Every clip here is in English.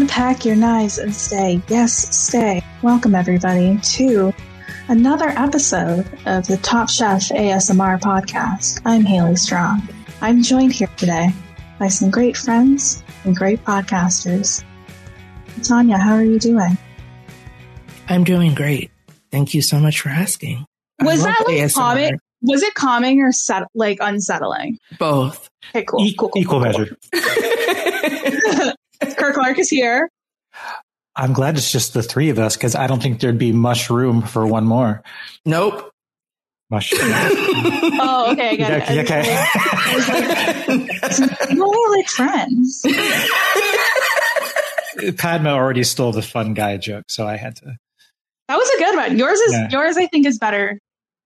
Unpack your knives and stay. Yes, stay. Welcome, everybody, to another episode of the Top Chef ASMR podcast. I'm Haley Strong. I'm joined here today by some great friends and great podcasters. Tanya, how are you doing? I'm doing great. Thank you so much for asking. Was that like ASMR. calming? Was it calming or set, like unsettling? Both. Okay, cool. E- cool, cool, equal cool, measure. cool. Kurt Clark is here. I'm glad it's just the three of us because I don't think there'd be much room for one more. Nope. Much. Oh, okay, I got it. okay. We're all like friends. Padma already stole the fun guy joke, so I had to. That was a good one. Yours is Yeah. yours. I think is better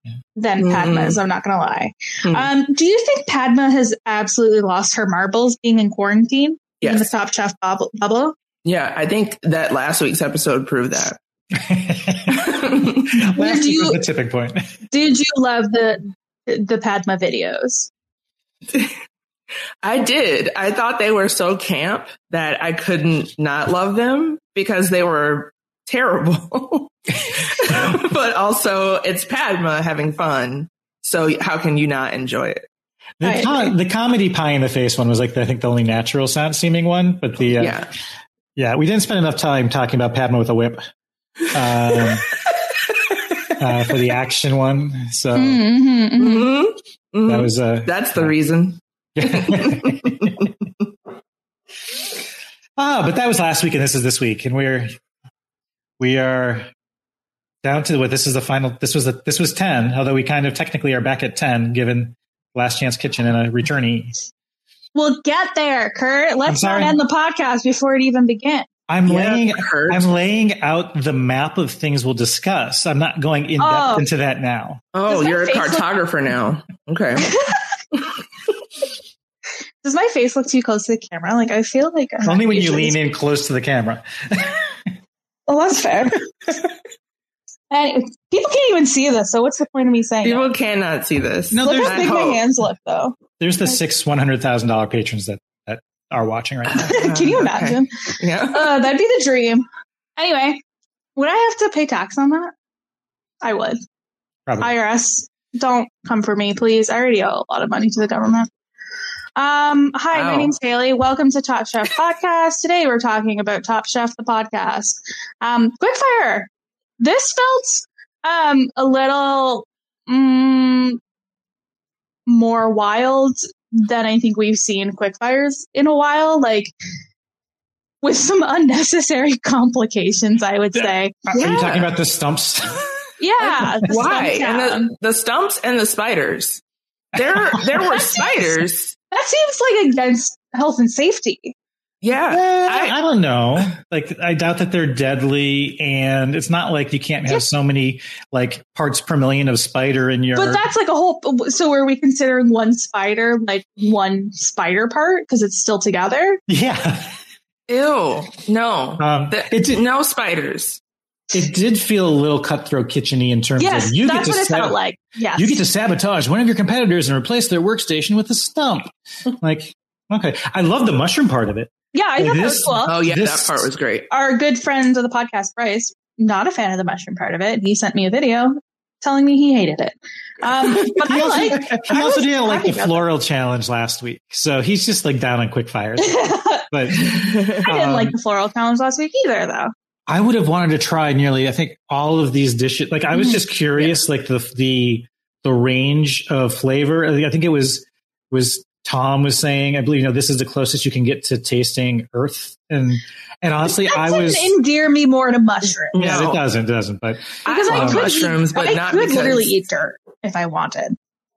Yeah. than Mhm. Padma's. I'm not gonna lie. Mhm. Um, do you think Padma has absolutely lost her marbles being in quarantine in the Top Chef bubble? bubble? Yeah, I think that last week's episode proved that. Last Did week was you- the tipping point. Did you love the the Padma videos? I did. I thought they were so camp that I couldn't not love them because they were terrible. but also, it's Padma having fun. So how can you not enjoy it? I The, com- the comedy pie in the face one was like the, I think the only natural sound seeming one, but the uh, yeah. Yeah. we didn't spend enough time talking about Padma with a whip um, uh, for the action one. So Mhm, mhm. Mhm. Mhm. that was uh, That's the reason. ah, but that was last week, and this is this week, and we're we are down to what this is the final. This was the this was ten, although we kind of technically are back at ten, given Last Chance Kitchen and a returnee. We'll get there, Kurt. Let's not end the podcast before it even begins. I'm Yeah, laying hurt. I'm laying out the map of things we'll discuss. I'm not going in depth Oh. into that now. Oh, you're a face look- cartographer now. Okay. Does my face look too close to the camera? Like I feel like I'm Only when you lean in close to the camera. Well, that's fair. anyway, people can't even see this, so what's the point of me saying? People that? cannot see this. No, Look there's- how I big my hands look, though. There's the six one hundred thousand dollar patrons that that are watching right now. Can you Okay. imagine? Yeah. Uh, that'd be the dream. Anyway, would I have to pay tax on that? I would. Probably. IRS, don't come for me, please. I already owe a lot of money to the government. Um, hi, my name's Haley. Welcome to Top Chef Podcast. Today we're talking about Top Chef the podcast. Um, quickfire. This felt um a little mm, more wild than I think we've seen quickfires in a while. Like with some unnecessary complications, I would say. Are you talking about the stumps? Yeah. the Why? stump And the, the stumps and the spiders. There, there were spiders. that seems like against health and safety. Yeah. I, I don't know. Like, I doubt that they're deadly, and it's not like you can't have so many like parts per million of spider in your. But that's like a whole. So are we considering one spider like one spider part because it's still together? yeah. Ew. No. Um, The- it did. no spiders. It did feel a little cutthroat kitcheny in terms Yes, of you get to what it felt like. Yes, you get to sabotage one of your competitors and replace their workstation with a stump. like, okay, I love the mushroom part of it. Yeah, I thought that was cool. Oh yeah, This- that part was great. Our good friend of the podcast, Bryce, not a fan of the mushroom part of it. He sent me a video telling me he hated it. Um, but He I also, like. he I also didn't like the about floral challenge last week, so he's just like down on quick fires. that. But I didn't Um, like the floral challenge last week either, though. I would have wanted to try nearly, I think, all of these dishes. Like I was Mhm. just curious, like the the the range of flavor. I think it was was Tom was saying. I believe you know this is the closest you can get to tasting Earth, and and honestly, that I was. endear me more to mushroom Yeah, No. it doesn't. It doesn't. But because I I, could mushrooms, eat, but I not could because literally eat dirt if I wanted.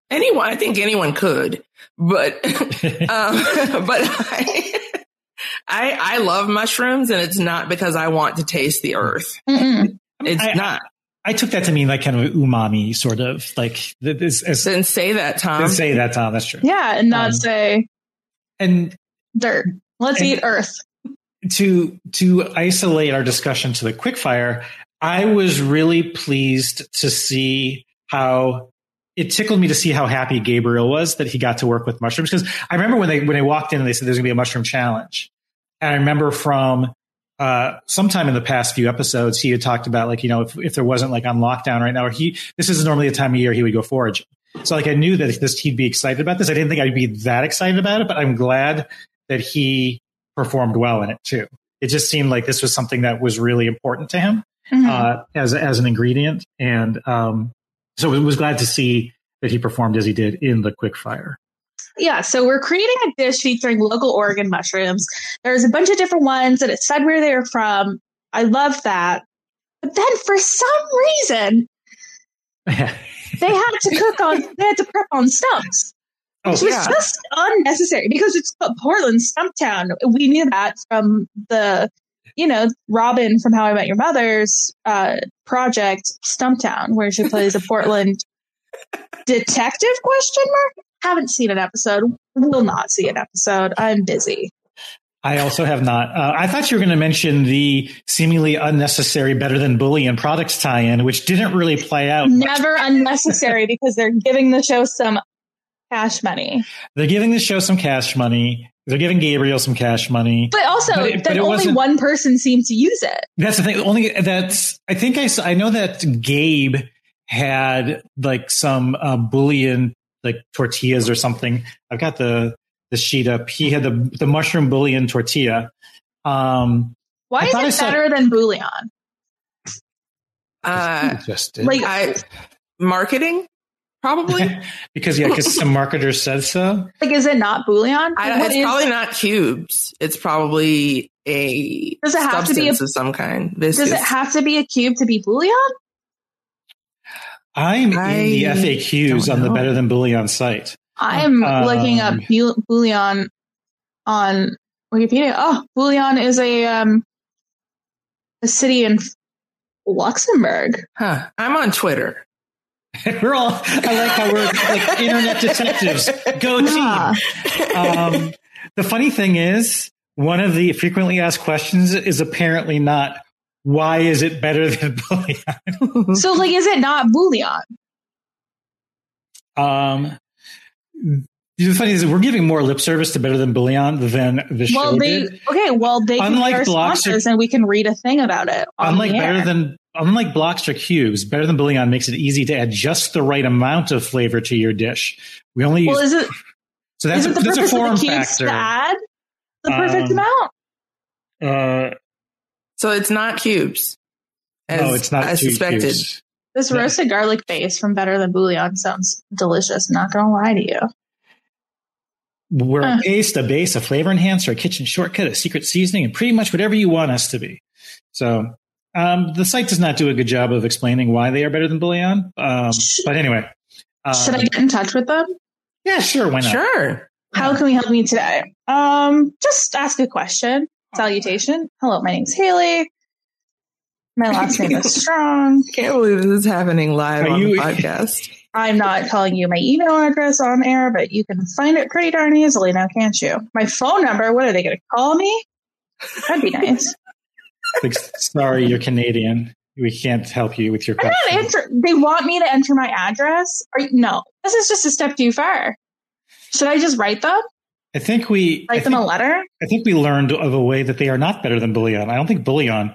anyone. I think anyone could, but um, but I, I I love mushrooms, and it's not because I want to taste the earth. Mm-mm. It's I- not. I took that to mean like kind of umami, sort of like th- this. As, Didn't say that, Tom. didn't say that, Tom. That's true. Yeah, and not Um, say And dirt. Let's and- eat earth. to to isolate our discussion to the quickfire, I was really pleased to see how it tickled me to see how happy Gabriel was that he got to work with mushrooms. Because I remember when they when they walked in and they said there's gonna be a mushroom challenge. And I remember from uh, sometime in the past few episodes, he had talked about like, you know, if, if there wasn't like on lockdown right now, or he this is normally the time of year he would go forage. So like I knew that this he'd be excited about this. I didn't think I'd be that excited about it, but I'm glad that he performed well in it too. It just seemed like this was something that was really important to him Mhm. uh, as as an ingredient, and um, so I was glad to see that he performed as he did in the quickfire. Yeah, so we're creating a dish featuring local Oregon mushrooms. There's a bunch of different ones, and it said where they were from. I love that. But then for some reason, they had to cook on, they had to prep on stumps, oh, which was yeah. just unnecessary because it's Portland Stumptown. We knew that from the, you know, Robin from How I Met Your Mother's uh, project Stumptown, where she plays a Portland detective question mark haven't seen an episode will not see an episode i'm busy I also have not. Uh, I thought you were going to mention the seemingly unnecessary "Better Than Bouillon" products tie-in, which didn't really play out. never unnecessary because they're giving the show some cash money They're giving the show some cash money. They're giving Gabriel some cash money. but also But it- but only one person seemed to use it That's the thing. Only that's. I think I. I know that Gabe had like some uh, bouillon like tortillas or something. I've got the the sheet up. He had the the mushroom bouillon tortilla. Um, why I is it saw- better than bouillon Uh, just like I marketing probably. because yeah, because some marketers said so. like is it not bouillon I, it's is- probably not cubes. It's probably a Does it have to be a- substance of some kind. does Viscous. it have to be a cube to be bouillon I'm I in the FAQs on the. Better Than Bouillon site. i'm Um, looking up bu- bouillon on wikipedia oh bouillon is a um a city in luxembourg Huh. I'm on Twitter. we're all. I like how we're like internet detectives. Go team. Yeah. um, the funny thing is, one of the frequently asked questions is apparently not why is it better than bullion. So, like, is it not bouillon? um, the funny thing is, we're giving more lip service to better than bouillon than the show Well, they did. okay. Well, they can Unlike our Blockster- and we can read a thing about it. Unlike better than unlike blocks or cubes, better than bouillon makes it easy to add just the right amount of flavor to your dish. We only Well, use is it so that's a, that's a form factor. to add the perfect Um, amount? Uh, So it's not cubes. As no, it's not I two suspected. cubes. This no. roasted garlic base from Better Than Bouillon sounds delicious. Not gonna lie to you. We're Huh. a paste, a base, a flavor enhancer, a kitchen shortcut, a secret seasoning, and pretty much whatever you want us to be. So um, the site does not do a good job of explaining why they are better than Bouillon. Um, but anyway, um, Should I get in touch with them? Yeah, sure. Why not? Sure. How can we help you today? Um, just ask a question. Salutation. Hello, my name's Haley. My last name is Strong. Can't believe this is happening live Are on you- the podcast. I'm not telling you my email address on air, but you can find it pretty darn easily now, can't you? My phone number, what are they going to call me? That'd be nice. Like, sorry, you're Canadian. We can't help you with your I'm not question. enter- they want me to enter my address? Are you- no, this is just a step too far. Should I just write them? I think we I Write them think, a letter. I think we learned of a way that they are not better than Bullion. I don't think Bullion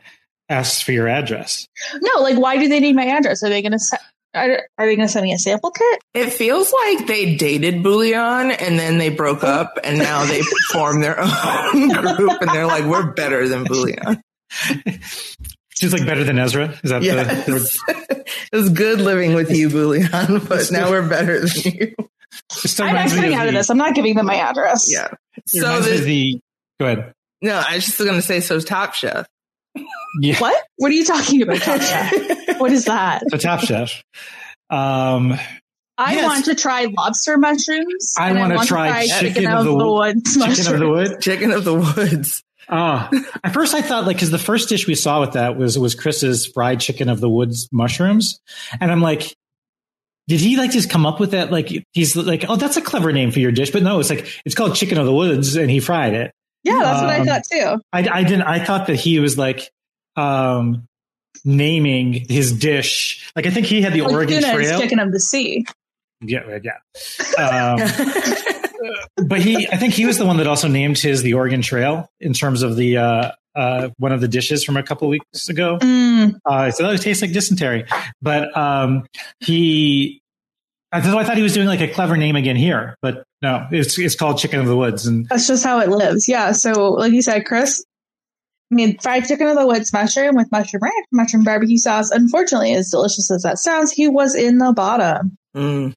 asks for your address. No, like why do they need my address? Are they going to se- are, are they going to send me a sample kit? It feels like they dated Bullion and then they broke oh. up and now they formed their own group and they're like, we're better than Bullion. She's like better than Ezra. Is that Yes. the? it was good living with you, Bullion, but now we're better than you. It still I'm not reminds me of out of this. I'm not giving them my address. Yeah. So reminds me of this, the. Go ahead. no, I was just going to say, so Top Chef. Yeah. What? What are you talking about, Top Chef? What is that? So Top Chef. Um, I Yes. want to try lobster mushrooms. I and wanna try chicken of the wo- woods. chicken of the wood. Chicken of the Woods. Oh, at first I thought like because the first dish we saw with that was was Chris's fried chicken of the woods mushrooms, and I'm like, did he like just come up with that? Like he's like, oh, that's a clever name for your dish, but no, it's like it's called chicken of the woods, and he fried it. Yeah, that's what I Um, thought too. I, I didn't. I thought that he was like um naming his dish. Like I think he had the Like Oregon tuna Trail. chicken of the sea. Yeah, yeah. Um, but he, I think he was the one that also named his the Oregon Trail in terms of the uh, uh, one of the dishes from a couple weeks ago. Mm, Uh, so it tastes like dysentery. But um, he, I thought, I thought he was doing like a clever name again here, but no, it's it's called Chicken of the Woods, and that's just how it lives. Yeah. So, like you said, Chris made fried chicken of the woods mushroom with mushroom ranch, mushroom barbecue sauce. Unfortunately, as delicious as that sounds, he was in the bottom. Mm.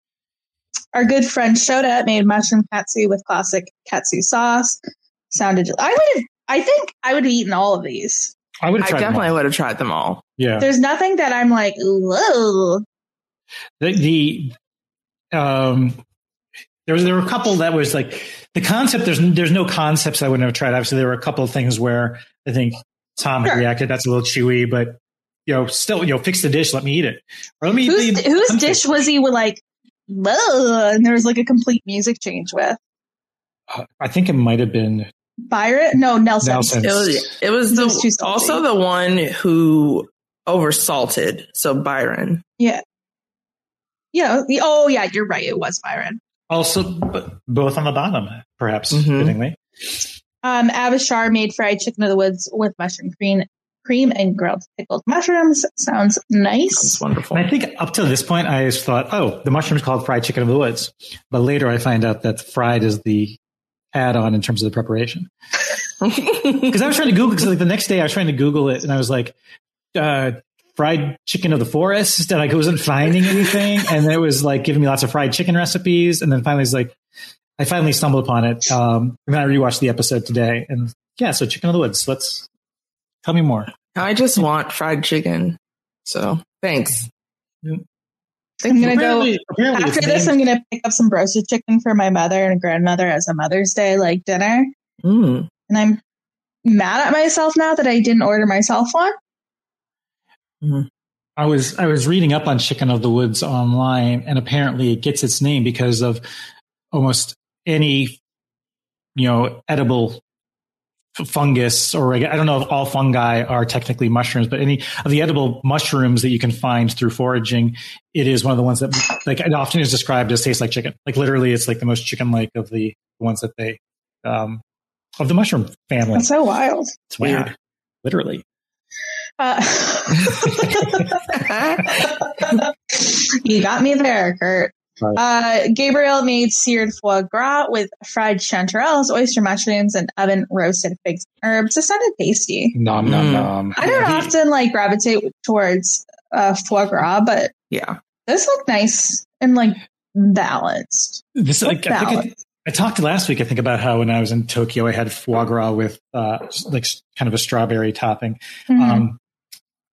Our good friend Shota made mushroom katsu with classic katsu sauce. Sounded. I would have. I think I would have eaten all of these. I would I definitely would have tried them all. Yeah. There's nothing that I'm like, whoa. the, the um there was there were a couple that was like the concept there's there's no concepts I wouldn't have tried obviously there were a couple of things where I think Tom had Sure. reacted that's a little chewy but you know still you know fix the dish let me eat it or let me Whose, eat the whose something. dish was he with like, whoa, and there was like a complete music change with Uh, I think it might have been Byron? No, Nelson. Nelson. It was, it was the, was also the one who oversalted. So Byron. Yeah. Yeah. Oh, yeah. You're right. It was Byron. also b- both on the bottom perhaps Mhm. fittingly Um, Avishar made fried chicken of the woods with mushroom cream, cream and grilled pickled mushrooms. Sounds That's nice. wonderful. and I think up to this point I just thought oh the mushroom's called fried chicken of the woods but later I find out that fried is the add-on in terms of the preparation because I was trying to Google because like the next day I was trying to Google it and I was like, uh, fried chicken of the forest, and like I wasn't finding anything, and it was like giving me lots of fried chicken recipes, and then finally it's like I finally stumbled upon it. Um, and then I rewatched the episode today, and yeah, so chicken of the woods. Let's tell me more. I just want fried chicken. So thanks. I'm gonna go Apparently- apparently after this. named- I'm gonna pick up some roasted chicken for my mother and grandmother as a Mother's Day like dinner. Mm. And I'm mad at myself now that I didn't order myself one. I was I was reading up on chicken of the woods online, and apparently it gets its name because of almost any you know edible f- fungus or I don't know if all fungi are technically mushrooms, but any of the edible mushrooms that you can find through foraging, it is one of the ones that like it often is described as tastes like chicken. Like literally, it's like the most chicken-like of the ones that they um, of the mushroom family. That's so wild. It's weird, literally. Uh, you got me there, Kurt. Right. Uh, Gabriel made seared foie gras with fried chanterelles, oyster mushrooms, and oven roasted figs and herbs. It sounded tasty. Nom nom, nom. I don't often like gravitate towards uh, foie gras, but Yeah. this looked nice and like balanced. This like I think I, I talked last week. I think about how when I was in Tokyo, I had foie gras with uh, like kind of a strawberry topping. Mhm. Um,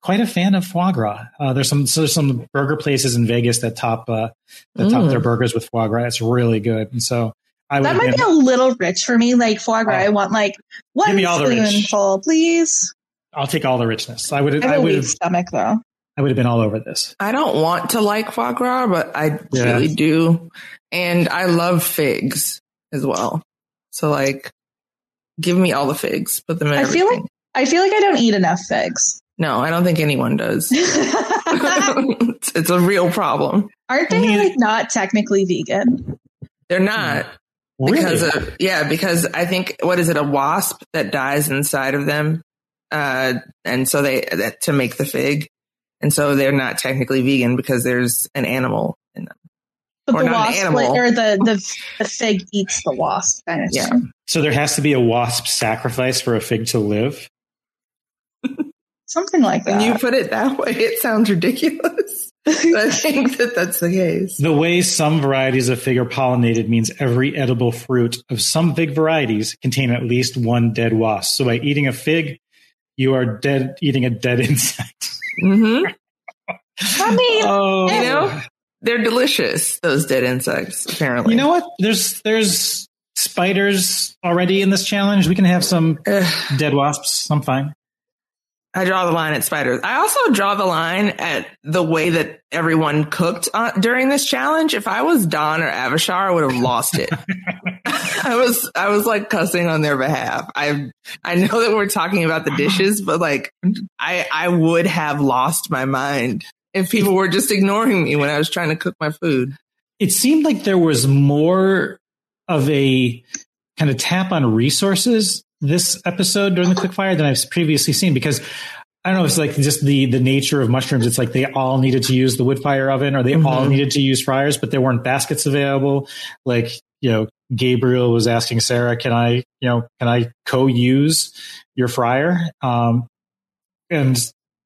quite a fan of foie gras. Uh, there's some so there's some burger places in Vegas that top uh, that top Mm. their burgers with foie gras. It's really good, and so I would that have might been, be a little rich for me. Like foie gras, Oh. I want like one Give me all the rich. spoonful, please. I'll take all the richness. I would I I have a would weak have stomach though. I would have been all over this. I don't want to like foie gras, but I Yeah. really do. And I love figs as well. So like, give me all the figs. Put them in I feel everything. I feel like I don't eat enough figs. No, I don't think anyone does. it's, it's a real problem. Aren't they Only- like not technically vegan? They're not. because of yeah because i think what is it a wasp that dies inside of them uh and so they that, to make the fig and so they're not technically vegan because there's an animal in them But Or the not an wasp, animal. or the, the the fig eats the wasp kind of Yeah. thing. So there has to be a wasp sacrifice for a fig to live. Something like that. when you put it that way it sounds ridiculous But i think that that's the case The way some varieties of fig are pollinated means every edible fruit of some fig varieties contain at least one dead wasp. So by eating a fig, you are dead eating a dead insect. mm-hmm. I mean, Oh, you know they're delicious those dead insects apparently You know what? There's there's spiders already in this challenge. We can have some Ugh. dead wasps. I'm fine. I draw the line at spiders. I also draw the line at the way that everyone cooked uh, during this challenge. If I was Dawn or Avishar, I would have lost it. I was, I was like cussing on their behalf. I, I know that we're talking about the dishes, but like, I, I would have lost my mind if people were just ignoring me when I was trying to cook my food. It seemed like there was more of a kind of tap on resources this episode during the quickfire than I've previously seen because I don't know, it's like just the the nature of mushrooms. It's like they all needed to use the wood fire oven or they all Mhm. needed to use fryers, but there weren't baskets available. Like, you know, Gabriel was asking Sarah, can I, you know, can I co-use your fryer? Um, and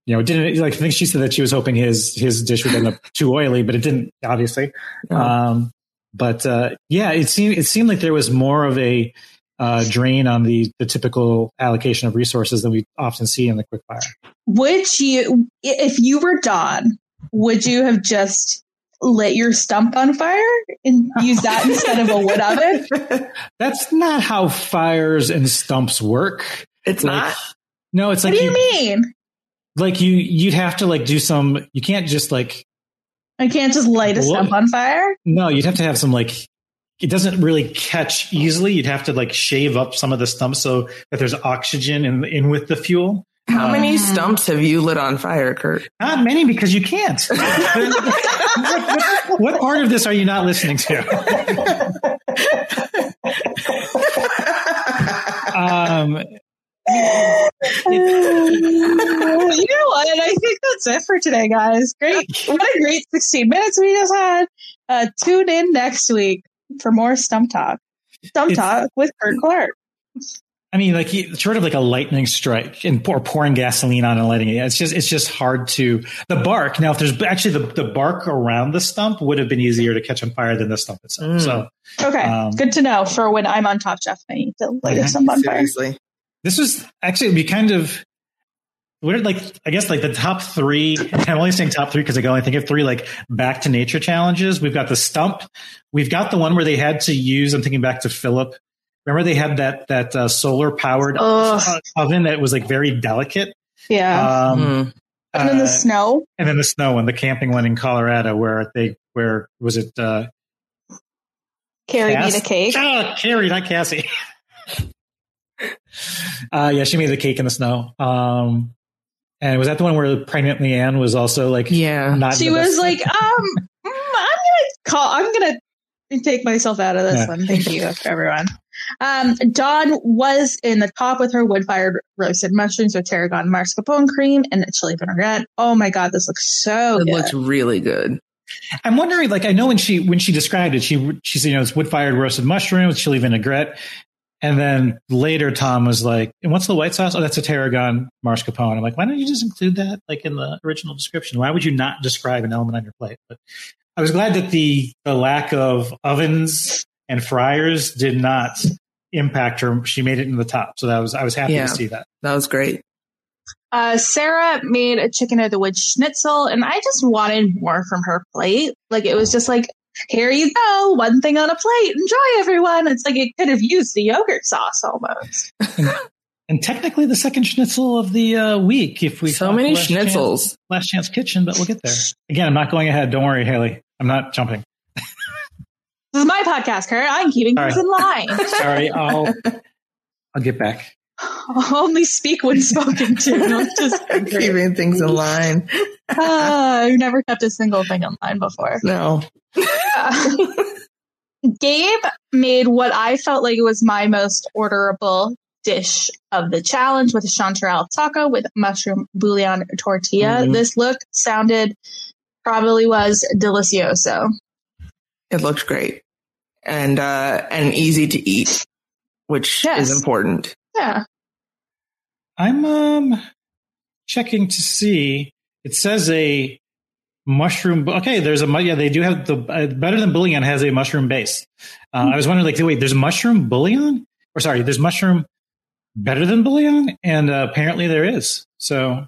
you know, didn't like I think she said that she was hoping his his dish would end up too oily, but it didn't, obviously. No. Um, but uh, yeah, it seemed it seemed like there was more of a uh, drain on the the typical allocation of resources that we often see in the quickfire. would you, if you were Dawn, would you have just lit your stump on fire and use that instead of a wood oven? That's not how fires and stumps work. it's Like, not. No, it's like. What do you mean? like you you'd have to like do some. You can't just like I can't just light a stump on fire? no. You'd have to have some like. It doesn't really catch easily. You'd have to like shave up some of the stumps so that there's oxygen in in with the fuel. How Uh, many stumps have you lit on fire, Kurt? Not many because you can't. what, what part of this are you not listening to? Um, you know what? I think that's it for today, guys. Great. What a great 16 minutes we just had. Uh, tune in next week for more Stump Talk. Stump It's- Talk with Kurt Clark. I mean, like he- sort of like a lightning strike and pour, pouring gasoline on and lighting it. It's just it's just hard to the bark. Now, if there's actually the, the bark around the stump would have been easier to catch on fire than the stump itself. Mm. So Okay. Um, Good to know for when I'm on Top Chef. I need to light a Mhm. stump on fire. Seriously. this was actually it'd be kind of what are like I guess like the top three. I'm only saying top three because I can only think of three like back to nature challenges. We've got the stump. We've got the one where they had to use. I'm thinking back to Philip. Remember they had that that uh, solar powered Ugh. oven that was like very delicate. Yeah. Um, Mm. and then the uh, snow. and then the snow one, the camping one in Colorado, where they where was it? Uh, Carrie Cass? made a cake. Ah, Carrie, not Cassie. uh, yeah, she made the cake in the snow. Um, and was that the one where pregnant Lee Anne was also like, Yeah. not She was like, um, mm, I'm gonna call. I'm gonna take myself out of this Yeah. one. Thank you, everyone. Um, Dawn was in the top with her wood-fired roasted mushrooms with tarragon mascarpone cream and a chili vinaigrette. Oh my god, this looks so good. It good. looks really good. I'm wondering, like, I know when she when she described it, she she said, you know, it's wood fired roasted mushrooms, with chili vinaigrette, and then later Tom was like, "And what's the white sauce? Oh, that's a tarragon mascarpone." I'm like, why don't you just include that like in the original description? Why would you not describe an element on your plate? But I was glad that the the lack of ovens and fryers did not impact her. She made it in the top, so that was I was happy Yeah. to see that. That was great. Uh, Sarah made a chicken of the wood schnitzel, and I just wanted more from her plate. Like it was just like, here you go, one thing on a plate. Enjoy, everyone. It's like it could have used the yogurt sauce almost. And technically, the second schnitzel of the uh, week. If we So many Last Chance- schnitzels. last chance kitchen, but we'll get there. Again, I'm not going ahead. Don't worry, Haley. I'm not jumping. This is my podcast, Kurt. I'm keeping All things in line. Sorry, I'll I'll get back. Only speak when spoken to. Not just Keeping things in line. Ah, I've never kept a single thing in line before. No. Uh, Gabe made what I felt like it was my most orderable dish of the challenge with a chanterelle taco with mushroom bouillon tortilla. Mhm. This look sounded probably was delicioso. It looked great and uh, and easy to eat, which Yes. is important. Yeah. I'm um checking to see. It says a mushroom. Okay, there's a yeah. They do have the uh, better than bouillon has a mushroom base. Uh, I was wondering, like, wait, there's mushroom bullion, or sorry, there's mushroom better than bouillon, and uh, apparently there is. So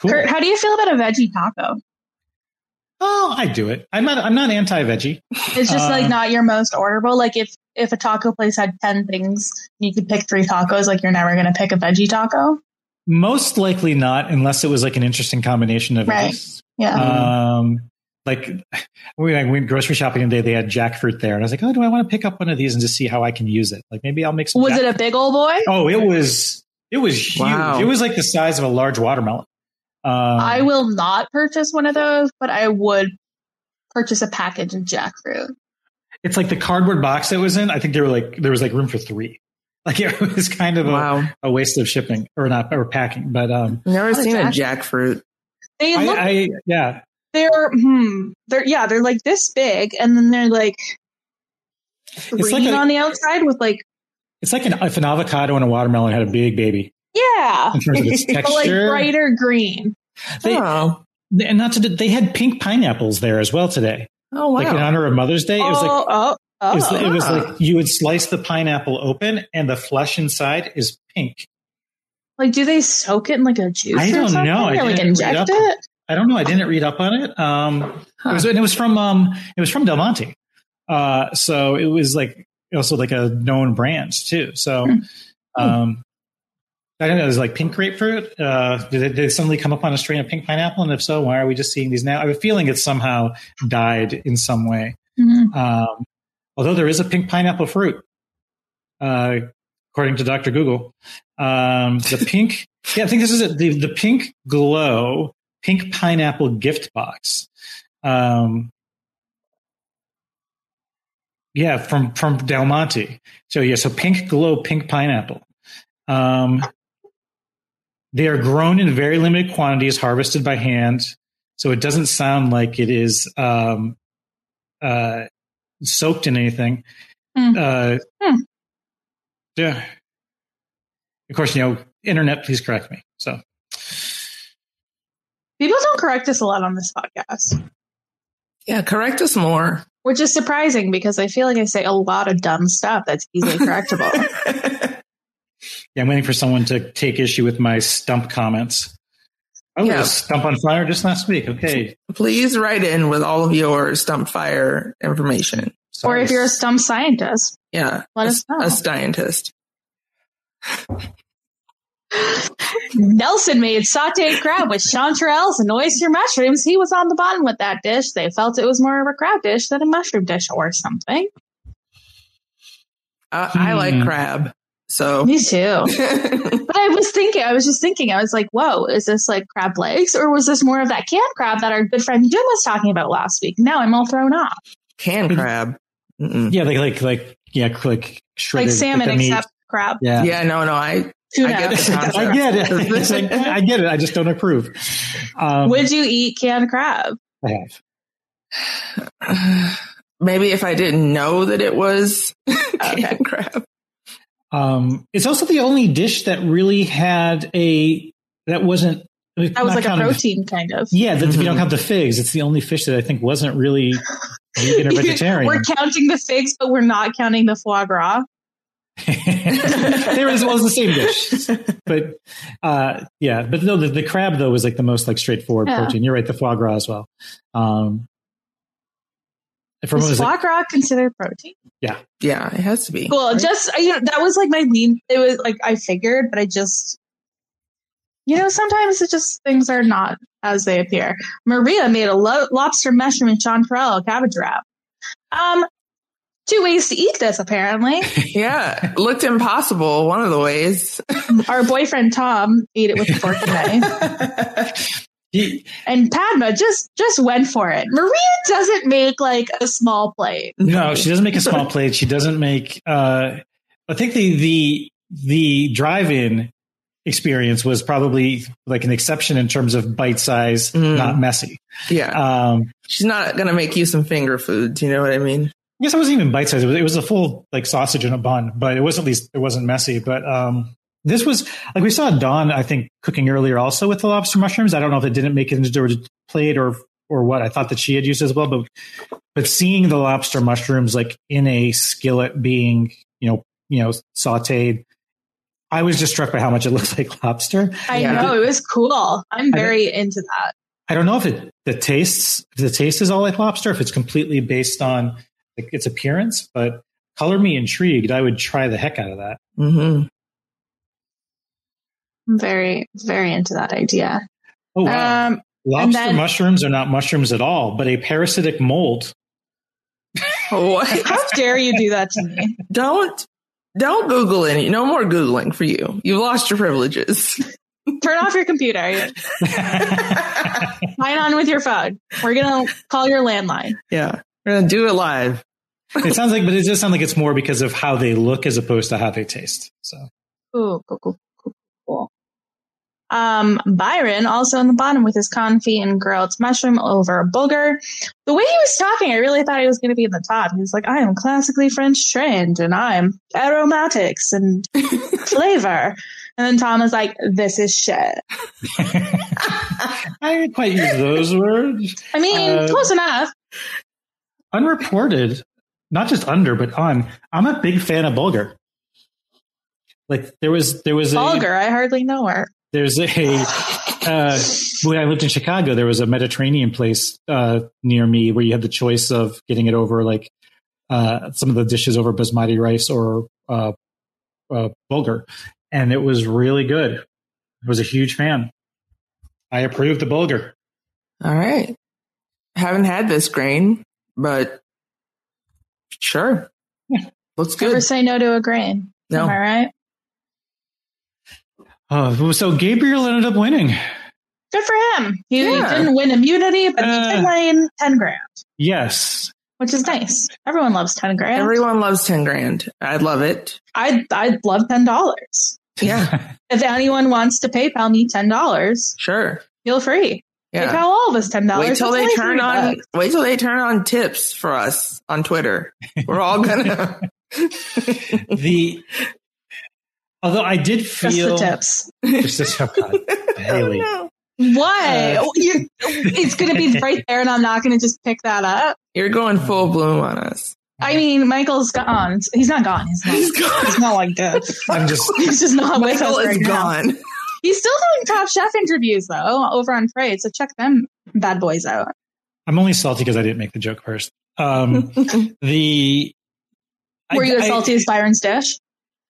cool. Kurt, how do you feel about a veggie taco? Oh, I do it. I'm not. I'm not anti veggie. It's just Uh, like not your most orderable. Like if if a taco place had ten things, you could pick three tacos. Like you're never going to pick a veggie taco. Most likely not, unless it was like an interesting combination of Right. veggies. Yeah. Um, like we I went grocery shopping today, they had jackfruit there, and I was like, oh, do I want to pick up one of these and just see how I can use it? Like maybe I'll make some. was jack- it a big old boy? Oh, it was. It was huge. Wow. It was like the size of a large watermelon. Um, I will not purchase one of those, but I would purchase a package of jackfruit. It's like the cardboard box it was in. I think there were like there was like room for three. Like it was kind of a, Wow, a waste of shipping or not or packing. But um, never What is seen a that? jackfruit. They look I yeah, they're hmm they're yeah they're like this big and then they're like green like a- on the outside with like it's like an, if an avocado and a watermelon had a big baby yeah in terms of its but like brighter green. They- oh, and not to they had pink pineapples there as well today, oh wow. like in honor of Mother's Day. It was like oh, oh, oh. It was, it was Ah. like you would slice the pineapple open and the flesh inside is pink. like do they soak it in like a juice? I don't something? know. I like didn't inject up- it. I don't know. I didn't read up on it. Um, it was, and it was from um, it was from Del Monte. Uh, so it was like also like a known brand too. So um, I don't know. It was like pink grapefruit. Uh, did, it, did it suddenly come up on a strain of pink pineapple? And if so, why are we just seeing these now? I have a feeling it's somehow died in some way. Mhm. Um, although there is a pink pineapple fruit, uh, according to Dr. Google. Um, the pink, yeah, I think this is it. The, the pink glow, pink pineapple gift box. Um, yeah, from, from Del Monte. So yeah, so pink glow, pink pineapple. Um, they are grown in very limited quantities, harvested by hand. So it doesn't sound like it is, um, uh, soaked in anything. Hmm. Uh, Hmm. Yeah. Of course, you know, internet, please correct me. So, People don't correct us a lot on this podcast, yeah, correct us more. which is surprising because I feel like I say a lot of dumb stuff that's easily correctable. yeah, I'm waiting for someone to take issue with my stump comments. Oh, Yeah. yeah. stump on fire just last week. Okay. Please write in with all of your stump fire information. or if you're a stump scientist, Yeah, Let a, us know. a scientist. Nelson made sauteed crab with chanterelles and oyster mushrooms. He was on the bottom with that dish. They felt it was more of a crab dish than a mushroom dish or something. I, I like Hmm. crab, so Me too. But I was thinking, I was just thinking, I was like, whoa, is this like crab legs or was this more of that canned crab that our good friend Jim was talking about last week? Now I'm all thrown off. canned crab. Mm-mm. yeah, like, like, like, yeah, like Like salmon, the meat. except crab. Yeah. Yeah, no, no, I Tuna. I get. I get it. Like, I get it. I just don't approve. Um, Would you eat canned crab? I have. Maybe if I didn't know that it was Okay. canned crab. Um, it's also the only dish that really had a that wasn't That was like a protein kind of. Yeah, that if you don't count the figs, it's the only fish that I think wasn't really vegan or vegetarian. we're counting the figs, but we're not counting the foie gras. there was, was the same dish, but uh, yeah, but no, the, the crab though was like the most like straightforward Yeah. protein. You're right, the foie gras as well. Um, from Is was foie like, gras considered protein? Yeah, yeah, it has to be. Cool. right? Just you know, that was like my lean. It was like I figured, but I just, you know, sometimes it just things are not as they appear. Maria made a lo- lobster mushroom and chanterelle cabbage wrap. Um, two ways to eat this apparently. yeah, looked impossible. One of the ways. Our boyfriend Tom ate it with a fork and knife. He- And Padma just just went for it. Maria doesn't make like a small plate. no, she doesn't make a small plate. She doesn't make. Uh, I think the the the drive-in experience was probably like an exception in terms of bite size, Mm. not messy. Yeah. Um, She's not going to make you some finger foods. You know what I mean? I guess it wasn't even bite size. It was, it was a full like sausage in a bun, but it was at least it wasn't messy. But um, this was like we saw Dawn, I think, cooking earlier also with the lobster mushrooms. I don't know if it didn't make it into a plate or or what. I thought that she had used as well, but but seeing the lobster mushrooms like in a skillet being you know you know sautéed, I was just struck by how much it looks like lobster. I Yeah. know it was cool. I'm very into that. I don't know if it the tastes if the taste is all like lobster, if it's completely based on like its appearance, but color me intrigued. I would try the heck out of that. hmm I'm very very into that idea. Oh wow. Um, Lobster then- mushrooms are not mushrooms at all, but a parasitic mold. What? how dare you do that to me? don't don't Google any. No more googling for you. You've lost your privileges. Turn off your computer. Sign on with your phone. We're gonna call your landline. yeah, we're gonna do it live. it sounds like, but it does sound like it's more because of how they look as opposed to how they taste. So Ooh, cool, cool, cool, cool. Um, Byron also on the bottom with his confit and grilled mushroom over bulgur. The way he was talking, I really thought he was going to be in the top. He was like, "I am classically French trained, and I'm aromatics and flavor." And then Tom was like, "This is shit." I didn't quite use those words. I mean, Uh, close enough. Unreported, not just under, but on. I'm a big fan of bulgur. Like there was, there was a Vulgar. I hardly know her. There's a uh, when I lived in Chicago, there was a Mediterranean place uh, near me where you had the choice of getting it over like uh, some of the dishes over basmati rice or uh, uh, bulgur, and it was really good. I was a huge fan. I approve the bulgur. All right. Haven't had this grain, but sure. Looks good. Never good. say no to a grain. No. Am I right? Oh, so Gabriel ended up winning. Good for him. He, he Yeah. didn't win immunity, but he Uh. did win 10 grand, Yes, which is nice. Everyone loves 10 grand. Everyone loves 10 grand. I'd love it. I'd, I'd love $10. Yeah, If anyone wants to PayPal me $10, sure. feel free. Yeah. PayPal all of us $10. Wait till That's they turn on bucks. wait till they turn on tips for us on Twitter. We're all gonna the although I did Just the tips. just this, oh God, Haley. Why? Uh, You- it's going to be right there, and I'm not going to just pick that up. You're going full bloom on us. I mean, Michael's gone. He's not gone. He's not. He's gone. He's not like this. I'm just He's just not with Michael us is right now. gone. He's still doing Top Chef interviews though over on Frayed, so check them bad boys out. I'm only salty because I didn't make the joke first. Um, the Were I- you as I- salty as Byron's dish?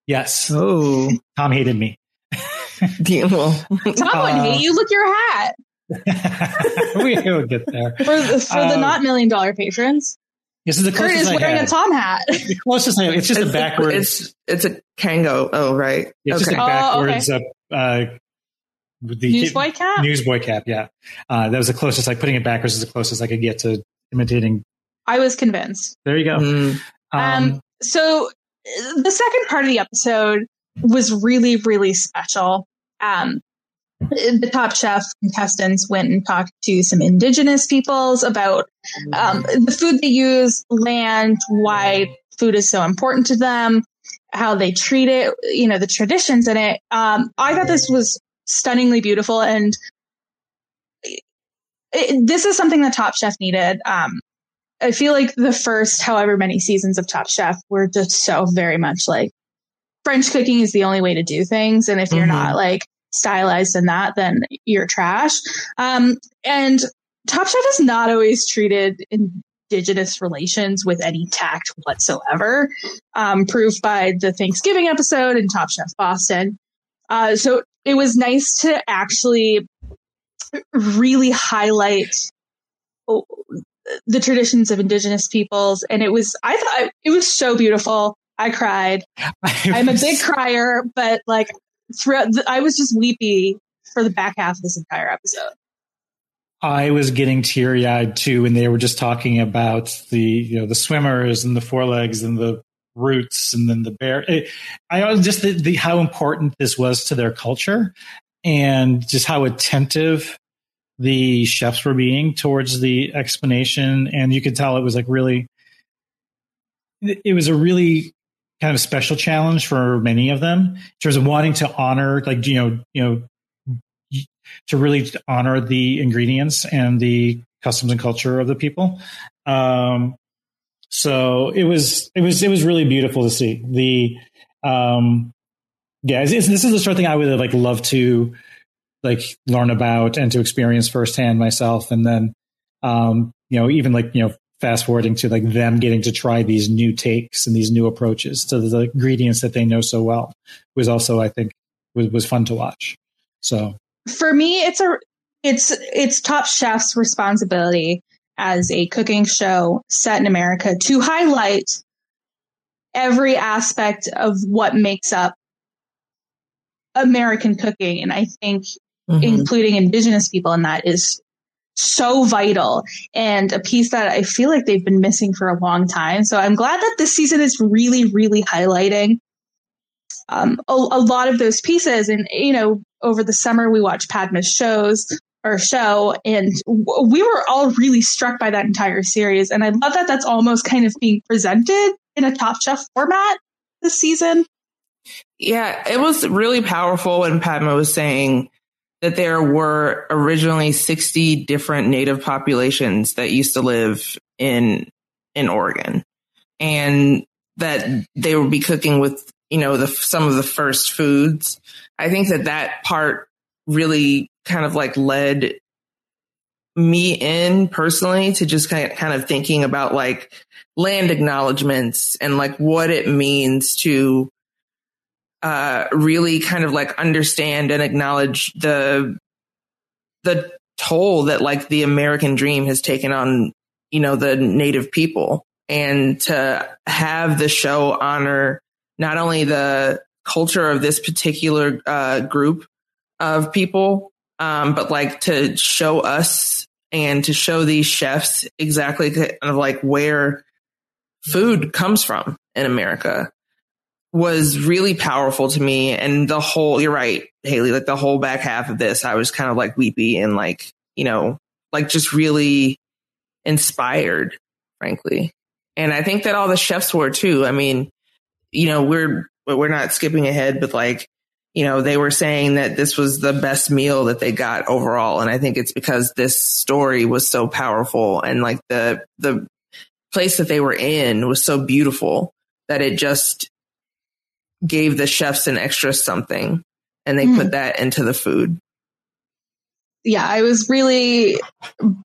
Yes, oh, Tom hated me. yeah, well, Tom would Uh, hate you. Look your hat we will get there. for the, for the Um, not million dollar patrons. This is the Kurt is I wearing a. Tom hat. The closest I It's just a It's- backwards. It's it's a Kangol. Oh, right. It's just okay. a Oh, backwards uh, uh, the Newsboy cap. Newsboy cap. Yeah, uh, that was the closest. Like putting it backwards is the closest I could get to imitating. I was convinced. There you go. Mm, Um, so uh, the second part of the episode was really, really special. Um, the Top Chef contestants went and talked to some indigenous peoples about um, the food they use, land, why food is so important to them, how they treat it, you know, the traditions in it. Um, I thought this was stunningly beautiful, and it, this is something that Top Chef needed. Um, I feel like the first however many seasons of Top Chef were just so very much like French cooking is the only way to do things. And if you're Mhm. not like stylized in that, then you're trash. Um, and Top Chef has not always treated indigenous relations with any tact whatsoever, um, proved by the Thanksgiving episode in Top Chef Boston. Uh, so it was nice to actually really highlight oh, the traditions of indigenous peoples. And it was i thought it was so beautiful. I cried. I'm a big crier but like throughout the, i was just weepy for the back half of this entire episode. I was getting teary eyed too when they were just talking about the you know the swimmers and the forelegs and the roots and then the bear. I just the, the how important this was to their culture and just how attentive the chefs were being towards the explanation, and you could tell it was like really. It was a really kind of special challenge for many of them in terms of wanting to honor, like you know, you know, to really honor the ingredients and the customs and culture of the people. Um, so it was it was it was really beautiful to see the um, yeah it's, it's, this is the sort of thing I would have like love to like learn about and to experience firsthand myself. And then um, you know even like you know fast forwarding to like them getting to try these new takes and these new approaches to the ingredients that they know so well was also I think was, was fun to watch. So. For me, it's a it's it's Top Chef's responsibility as a cooking show set in America to highlight every aspect of what makes up American cooking, and I think mm-hmm. including Indigenous people in that is so vital and a piece that I feel like they've been missing for a long time. So I'm glad that this season is really, really highlighting um, a, a, lot of those pieces. And, you know, over the summer, we watched Padma's shows or show, and w- we were all really struck by that entire series. And I love that that's almost kind of being presented in a Top Chef format this season. Yeah, it was really powerful when Padma was saying that there were originally 60 different native populations that used to live in in Oregon and that they would be cooking with you know, the, some of the first foods. I think that that part really kind of like led me in personally to just kind of, kind of thinking about like land acknowledgments and like what it means to uh, really kind of like understand and acknowledge the the toll that like the American dream has taken on you know the native people. And to have the show honor not only the culture of this particular uh, group of people, um, but like to show us and to show these chefs exactly kind of like where food comes from in America was really powerful to me. And the whole, you're right, Haley, like the whole back half of this, I was kind of like weepy and like, you know, like just really inspired, frankly. And I think that all the chefs were too. I mean, you know, we're, we're not skipping ahead, but like, you know, they were saying that this was the best meal that they got overall. And I think it's because this story was so powerful and like the, the place that they were in was so beautiful that it just gave the chefs an extra something and they mm. put that into the food yeah, I was really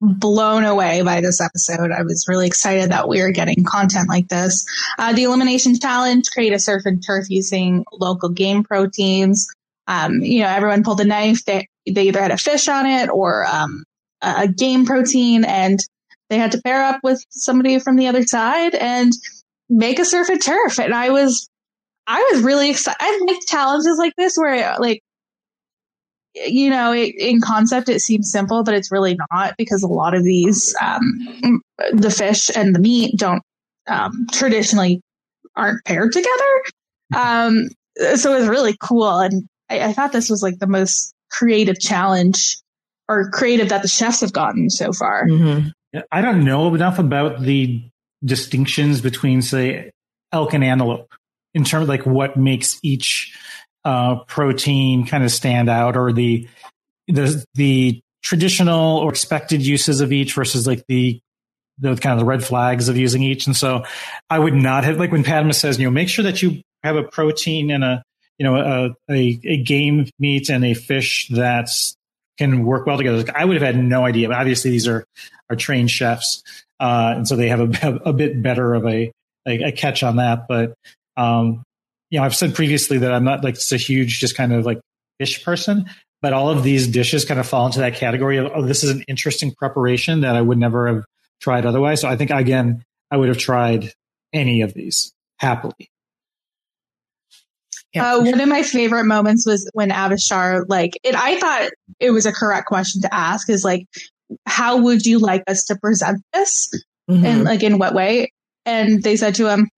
blown away by this episode. I was really excited that we were getting content like this. Uh, the elimination challenge, create a surf and turf using local game proteins. Um, you know, everyone pulled a knife. They, they either had a fish on it or um, a game protein, and they had to pair up with somebody from the other side and make a surf and turf. And I was, I was really excited. I like challenges like this where like you know, it, in concept, it seems simple, but it's really not because a lot of these, um, the fish and the meat don't um, traditionally aren't paired together. Um, so it was really cool, and I, I thought this was like the most creative challenge or creative that the chefs have gotten so far. Mm-hmm. I don't know enough about the distinctions between, say, elk and antelope in terms of like what makes each uh, protein kind of stand out, or the the the traditional or expected uses of each versus like the the kind of the red flags of using each. And so I would not have like when Padma says, you know, make sure that you have a protein and a you know a a, a game meat and a fish that can work well together. I would have had no idea. But obviously, these are are trained chefs, uh, and so they have a, a bit better of a, a, a catch on that. But um, you know, I've said previously that I'm not like it's a huge, just kind of like fish person, but all of these dishes kind of fall into that category of, oh, this is an interesting preparation that I would never have tried otherwise. So I think again, I would have tried any of these happily. Yeah. Uh, one of my favorite moments was when Avishar, like, it, I thought it was a correct question to ask is like, how would you like us to present this? Mhm. And like, in what way? And they said to him,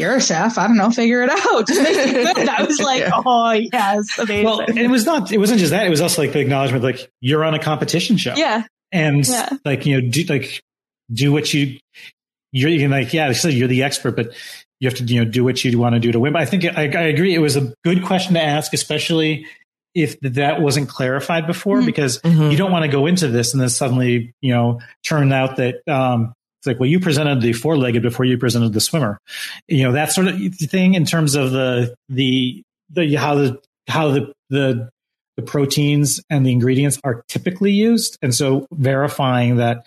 you're a chef. I don't know. Figure it out. Just make it. I was like, Yeah. oh yes, amazing. Well, and it was not. It wasn't just that. It was also like the acknowledgement, like you're on a competition show. yeah, and Yeah. like you know do like do what you you're, you're like yeah so you're the expert but you have to you know do what you want to do to win but i think I, I agree it was a good question to ask especially if that wasn't clarified before Mhm. because Mhm. you don't want to go into this and then suddenly you know turn out that um it's like well you presented the four-legged before you presented the swimmer you know that sort of thing in terms of the the the how the how the the the proteins and the ingredients are typically used. And so verifying that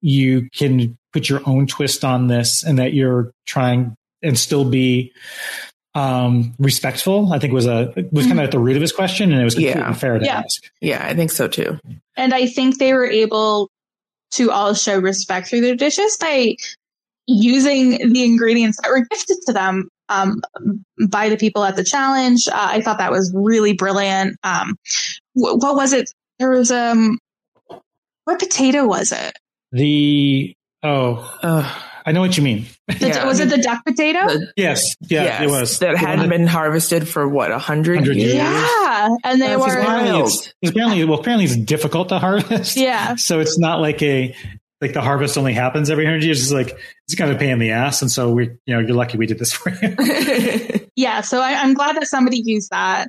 you can put your own twist on this and that you're trying and still be um, respectful, I think was a was kind of at the root of his question, and it was completely Yeah. fair to Yeah. ask. Yeah, I think so too. and I think they were able to all show respect through their dishes by using the ingredients that were gifted to them um, by the people at the challenge. Uh, I thought that was really brilliant. Um, wh- what was it? There was um, what potato was it? The oh, Ugh. I know what you mean. The, Yeah. was it the duck potato? The- Yes, yeah, yes, it was that hadn't been harvested for what a hundred years. years. yeah, and they That's were wild. apparently it's, apparently well apparently it's difficult to harvest. yeah. So it's not like a like the harvest only happens every hundred years. It's like it's kind of a pain in the ass, and so we you know you're lucky we did this for you. Yeah, so I, I'm glad that somebody used that.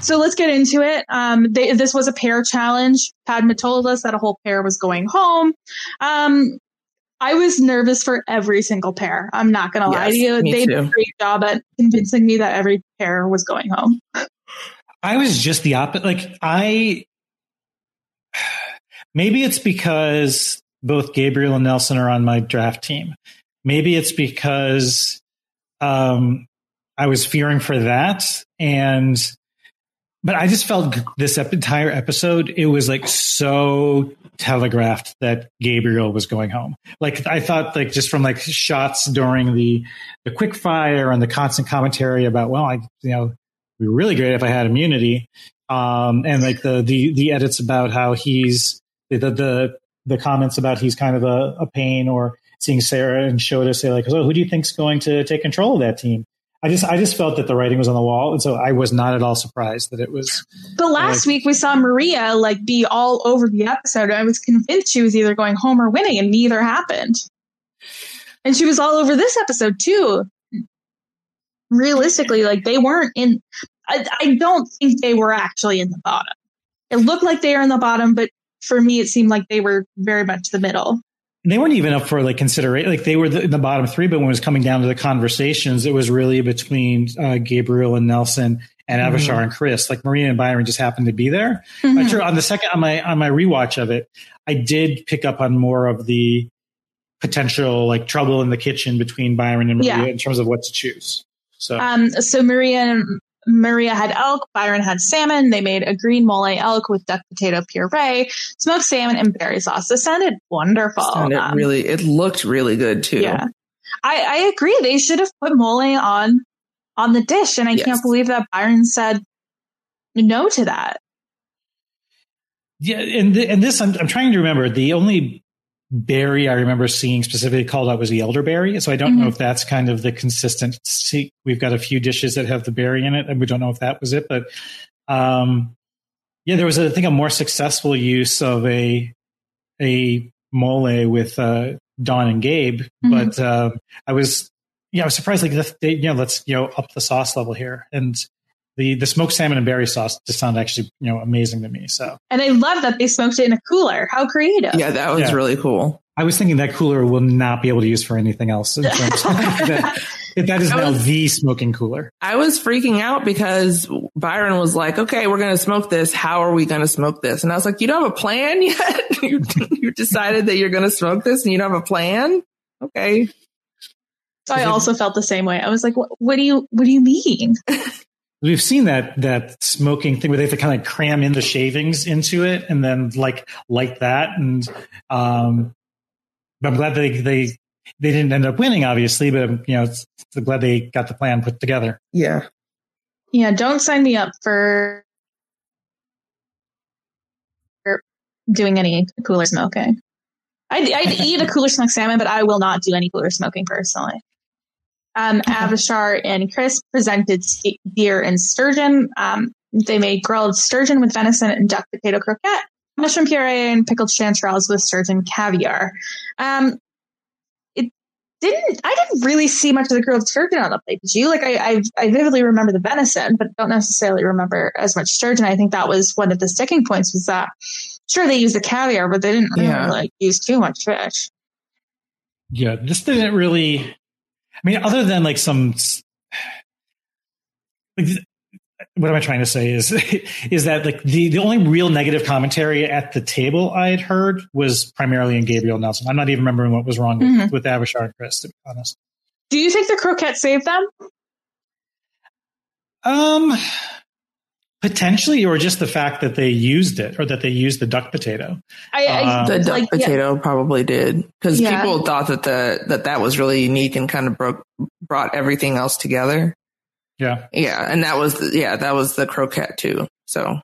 So let's get into it. Um, they, this was a pair challenge. Padma told us that a whole pair was going home. Um, I was nervous for every single pair. I'm not going to lie to you. me They did a great job at convincing me that every pair was going home. I was just the opposite. Like I, maybe it's because both Gabriel and Nelson are on my draft team. Maybe it's because um, I was fearing for that, and but I just felt this entire episode it was like so telegraphed that Gabriel was going home. Like I thought, like just from like shots during the the quick fire and the constant commentary about, well, I you know be really great if I had immunity. Um, and like the, the, the edits about how he's the, the, the comments about he's kind of a, a pain or seeing Sarah and Shota say like, oh, who do you think's going to take control of that team? I just, I just felt that the writing was on the wall. And so I was not at all surprised that it was, But last week we saw Maria like be all over the episode. I was convinced she was either going home or winning, and neither happened. And she was all over this episode too. Realistically, like they weren't in. I, I don't think they were actually in the bottom. It looked like they were in the bottom, but for me, it seemed like they were very much the middle. They weren't even up for like consideration. Like they were the, in the bottom three, but when it was coming down to the conversations, it was really between uh, Gabriel and Nelson and Avishar and Chris. Like Maria and Byron just happened to be there. Mhm. But true, on the second on my on my rewatch of it, I did pick up on more of the potential like trouble in the kitchen between Byron and Maria Yeah. in terms of what to choose. So Um, so Maria and Maria had elk, Byron had salmon. They made a green mole elk with duck potato puree, smoked salmon, and berry sauce. This sounded wonderful. Sounded Um, really, it looked really good too. yeah. I, I agree. They should have put mole on on the dish, and I Yes. can't believe that Byron said no to that. Yeah, and th- and this I'm, I'm trying to remember. The only berry I remember seeing specifically called out was the elderberry. So I don't know Mhm. if that's kind of the consistency. We've got a few dishes that have the berry in it, and we don't know if that was it. But um, yeah, there was I think a more successful use of a a mole with uh, Dawn and Gabe. Mhm. But uh, I was yeah, I was surprised. Like they, you know, let's you know up the sauce level here and. The, the smoked salmon and berry sauce just sound actually you know amazing to me. So And I love that they smoked it in a cooler. How creative! Yeah, that was Yeah. really cool. I was thinking that cooler will not be able to use for anything else. In terms of that, that is I now was- the smoking cooler. I was freaking out because Byron was like, okay, we're going to smoke this. How are we going to smoke this? And I was like, you don't have a plan yet? you, you decided that you're going to smoke this and you don't have a plan? Okay. So I also felt the same way. I was like, what, what do you what do you mean? We've seen that that smoking thing where they have to kind of cram in the shavings into it and then like light that. And um, but I'm glad they they they didn't end up winning, obviously. But you know, it's, I'm glad they got the plan put together. Yeah. Yeah, don't sign me up for for doing any cooler smoking. I'd, I'd eat a cooler smoked salmon, but I will not do any cooler smoking personally. Um, Avishar and Chris presented deer and sturgeon. Um, they made grilled sturgeon with venison and duck potato croquette, mushroom puree, and pickled chanterelles with sturgeon caviar. Um, it didn't. I didn't really see much of the grilled sturgeon on the plate. Did you? Like, I, I, I vividly remember the venison, but don't necessarily remember as much sturgeon. I think that was one of the sticking points. Was that sure they used the caviar, but they didn't really Yeah. like use too much fish. Yeah, this didn't really. I mean, other than like some. Like, what am I trying to say is is that like the, the only real negative commentary at the table I had heard was primarily in Gabriel Nelson. I'm not even remembering what was wrong with, Mhm. with Avishar and Chris, to be honest. Do you think the croquette saved them? Um, potentially, or just the fact that they used it, or that they used the duck potato. I, I Uh, The duck like, yeah. potato probably did because Yeah. people thought that the, that that was really unique and kind of broke, brought everything else together. Yeah, Yeah. And that was, the, yeah, that was the croquette too. So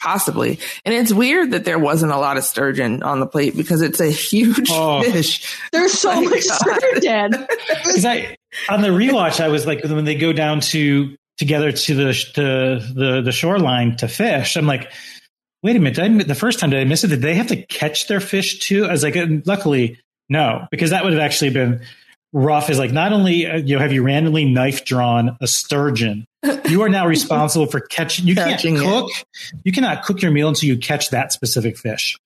possibly. And it's weird that there wasn't a lot of sturgeon on the plate because it's a huge Oh. fish. There's so My much God. sturgeon. because I on the rewatch, I was like, when they go down to together to the to the the shoreline to fish, I'm like, wait a minute, did I, the first time did I miss it? Did they have to catch their fish too? I was like, luckily, no, because that would have actually been rough. Is like not only uh, you know, have you randomly knife drawn a sturgeon, you are now responsible for catching. You Catching it. can't cook. You cannot cook your meal until you catch that specific fish.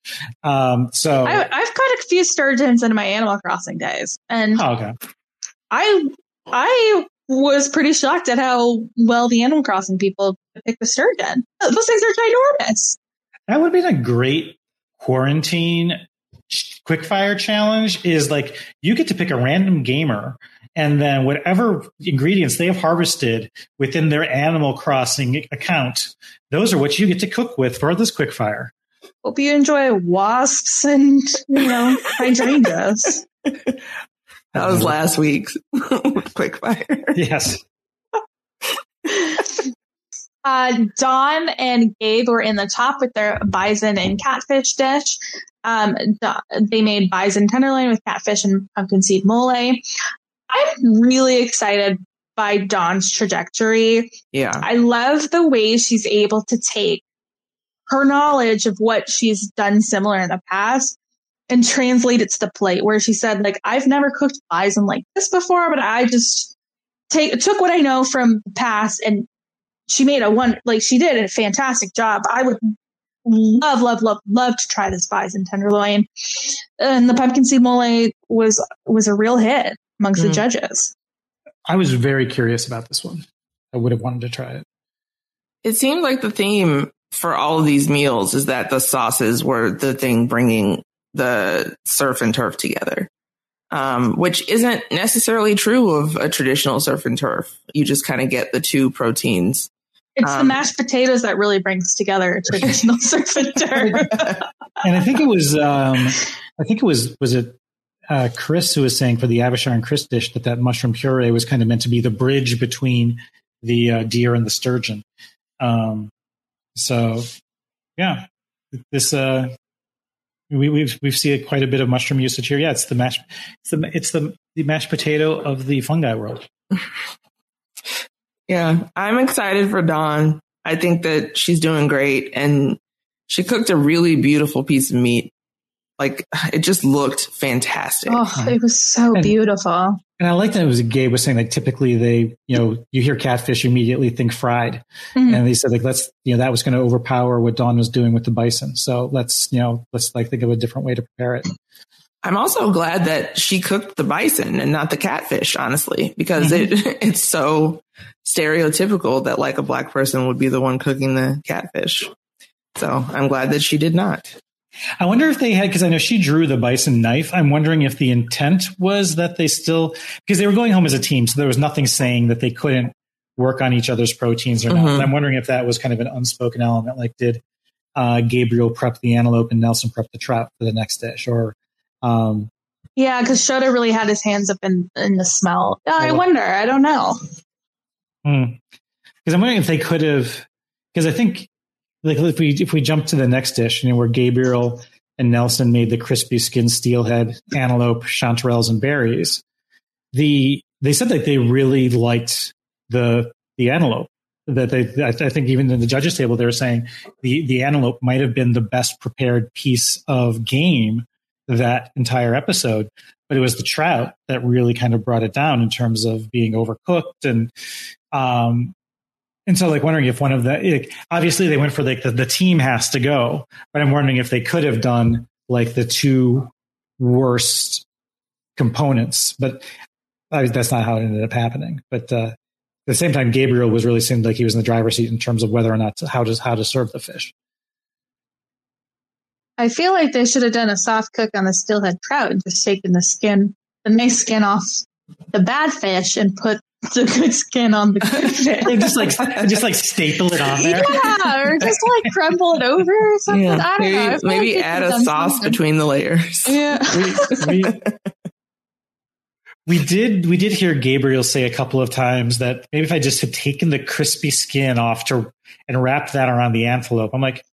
Um, so, I, I've caught a few sturgeons in my Animal Crossing days, and oh, okay. I I was pretty shocked at how well the Animal Crossing people pick the sturgeon. Those things are ginormous. That would have been a great quarantine ch- quickfire challenge. Is like you get to pick a random gamer, and then whatever ingredients they have harvested within their Animal Crossing account, those are what you get to cook with for this quickfire. Hope you enjoy wasps and you know hydrangeas. That was last week's quick fire. Yes. Uh, Dawn and Gabe were in the top with their bison and catfish dish. Um, they made bison tenderloin with catfish and pumpkin seed mole. I'm really excited by Dawn's trajectory. Yeah. I love the way she's able to take her knowledge of what she's done similar in the past and translate it to the plate where she said like I've never cooked bison like this before but I just take took what I know from the past and she made a one like she did a fantastic job. I would love love love love to try this bison tenderloin. And the pumpkin seed mole was was a real hit amongst the Mm. judges. I was very curious about this one. I would have wanted to try it. It seemed like the theme for all of these meals is that the sauces were the thing bringing the surf and turf together. um, which isn't necessarily true of a traditional surf and turf. You just kind of get the two proteins. It's the Um, mashed potatoes that really brings together traditional surf and turf. And I think it was, um, I think it was, was it uh, Chris who was saying for the Avishar and Chris dish that that mushroom puree was kind of meant to be the bridge between the uh, deer and the sturgeon. Um, so, yeah, this uh, we, we've we've seen quite a bit of mushroom usage here. Yeah, it's the mashed, it's the it's the, the mashed potato of the fungi world. Yeah, I'm excited for Dawn. I think that she's doing great and she cooked a really beautiful piece of meat. Like it just looked fantastic. oh, it was so And- beautiful. And I like that it was Gabe was saying like typically they you know you hear catfish you immediately think fried, Mhm. and they said like let's you know that was going to overpower what Dawn was doing with the bison. So let's you know let's like think of a different way to prepare it. I'm also glad that she cooked the bison and not the catfish, honestly, because it it's so stereotypical that like a black person would be the one cooking the catfish. So I'm glad that she did not. I wonder if they had, because I know she drew the bison knife. I'm wondering if the intent was that they still, because they were going home as a team, so there was nothing saying that they couldn't work on each other's proteins or not. Mhm. And I'm wondering if that was kind of an unspoken element. Like, did uh, Gabriel prep the antelope and Nelson prep the trap for the next dish? Or, um, Yeah, because Shota really had his hands up in, in the smelt. Yeah, I Oh. wonder. I don't know. because I'm wondering if they could have, because I think like if we if we jump to the next dish, you know, where Gabriel and Nelson made the crispy skin steelhead, antelope, chanterelles, and berries, the they said that they really liked the the antelope. That they, I I think even in the judges table, they were saying the the antelope might have been the best prepared piece of game that entire episode, but it was the trout that really kind of brought it down in terms of being overcooked and um, and so like wondering if one of the like, obviously they went for like the, the team has to go, but I'm wondering if they could have done like the two worst components, but that's not how it ended up happening. But uh, at the same time, Gabriel was really seemed like he was in the driver's seat in terms of whether or not to, how to how to serve the fish. I feel like they should have done a soft cook on the steelhead trout and just taken the skin, the nice skin off the bad fish and put the good skin on the good fish. Just like just like staple it on there. yeah, or just like crumble it over or something. I don't know. I maybe feel like maybe add a sauce something. between the layers. Yeah. we, we, we did we did hear Gabriel say a couple of times that maybe if I just had taken the crispy skin off to and wrapped that around the antelope, I'm like,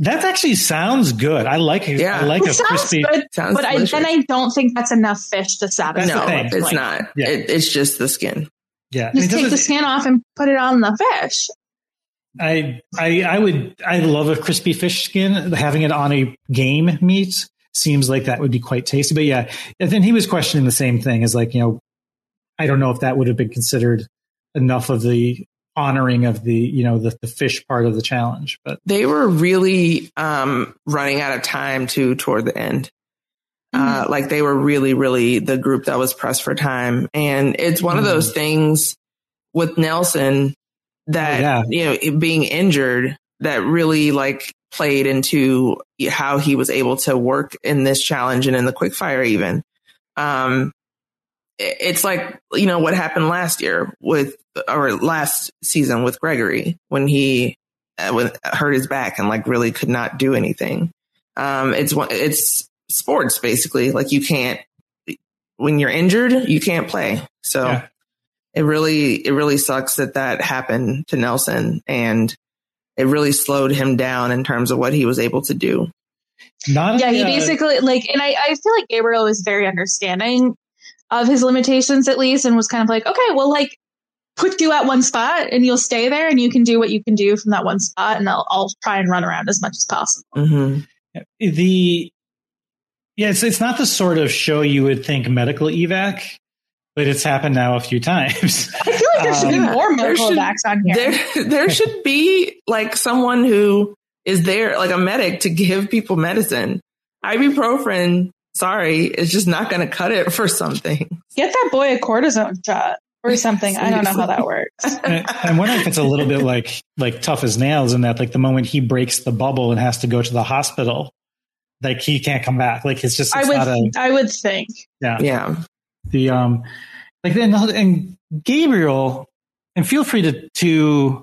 that actually sounds good. I like it. Yeah. I like It a sounds crispy. good, Sounds but I, then I don't think that's enough fish to satisfy. the no, it's Like, not. Yeah. It, it's just the skin. Yeah, Just take the skin off and put it on the fish. I I I would I love a crispy fish skin. Having it on a game meat seems like that would be quite tasty. But yeah, and then he was questioning the same thing as like you know, I don't know if that would have been considered enough of the honoring of the you know the, the fish part of the challenge. But They were really um, running out of time too toward the end. Uh, like they were really, really the group that was pressed for time. And it's one of those things with Nelson that, Oh, yeah. you know, being injured that really like played into how he was able to work in this challenge and in the quickfire even. Um, it- it's like, you know, what happened last year with, or last season with Gregory when he uh, when hurt his back and like really could not do anything. Um, it's it's sports basically. Like you can't, when you're injured, you can't play. So Yeah. it really, it really sucks that that happened to Nelson and it really slowed him down in terms of what he was able to do. not Yeah, he basically like, and I, I feel like Gabriel was very understanding of his limitations at least, and was kind of like, okay, well, like put you at one spot, and you'll stay there, and you can do what you can do from that one spot, and I'll, I'll try and run around as much as possible. hmm the yeah it's it's not the sort of show you would think medical evac, but it's happened now a few times. I feel like there should be more medical should- backs on here. There, there should be like someone who is there, like a medic to give people medicine. Ibuprofen, sorry, it's just not going to cut it for something. Get that boy a cortisone shot or something. I don't know how that works. And I'm wondering if it's a little bit like like tough as nails in that like the moment he breaks the bubble and has to go to the hospital, like he can't come back. Like it's just I would not a I would think. yeah. Yeah. The um like then and Gabriel and feel free to to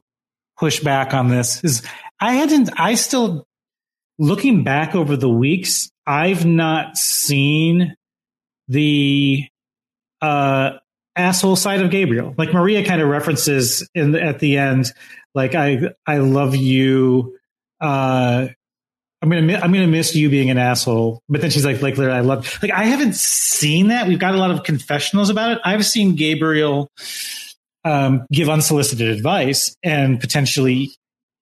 push back on this is I hadn't I still looking back over the weeks I've not seen the uh asshole side of Gabriel. Like Maria kind of references in at the end like I I love you uh I'm gonna I'm gonna miss you being an asshole, but then she's like like literally I love like I haven't seen that. We've got a lot of confessionals about it. I've seen Gabriel um, give unsolicited advice and potentially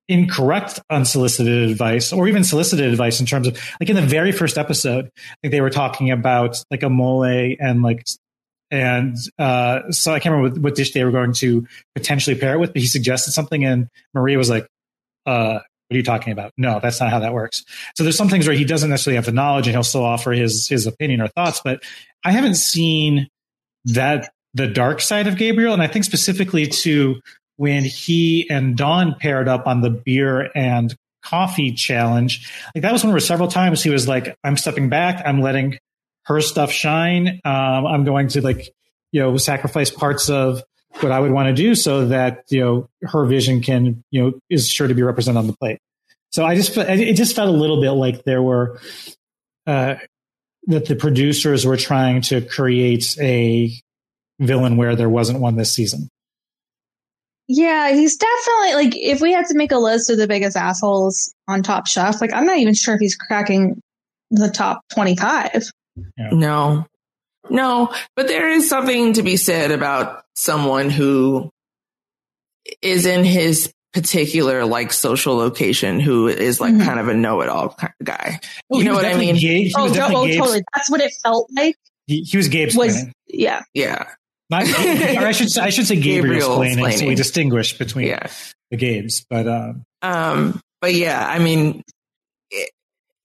incorrect unsolicited advice or even solicited advice in terms of like in the very first episode, think they were talking about like a mole and like and uh, so I can't remember what, what dish they were going to potentially pair it with, but he suggested something and Maria was like, uh, what are you talking about? No, that's not how that works. So there's some things where he doesn't necessarily have the knowledge and he'll still offer his his opinion or thoughts, but I haven't seen that the dark side of Gabriel, and I think specifically to when he and Dawn paired up on the beer and coffee challenge. Like that was one where several times he was like, "I'm stepping back. I'm letting her stuff shine. Um, I'm going to like, you know, sacrifice parts of what I would want to do so that you know her vision can you know is sure to be represented on the plate. So I just it just felt a little bit like there were uh, that the producers were trying to create a villain where there wasn't one this season. Yeah, he's definitely like if we had to make a list of the biggest assholes on Top Chef, like I'm not even sure if he's cracking the top 25. No, no, but there is something to be said about someone who is in his particular like social location who is like Mhm. kind of a know-it-all kind of guy. Oh, You know what I mean? Gabe, Oh, no, oh totally. That's what it felt like. He, he was Gabe's Was planning. yeah. Yeah, Not, or I should say, I should say Gabriel's Gabriel's planning. So we distinguish between yeah. the games, but um, Um, but yeah, I mean, it,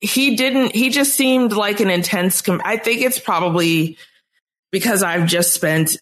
he didn't, he just seemed like an intense, com- I think it's probably because I've just spent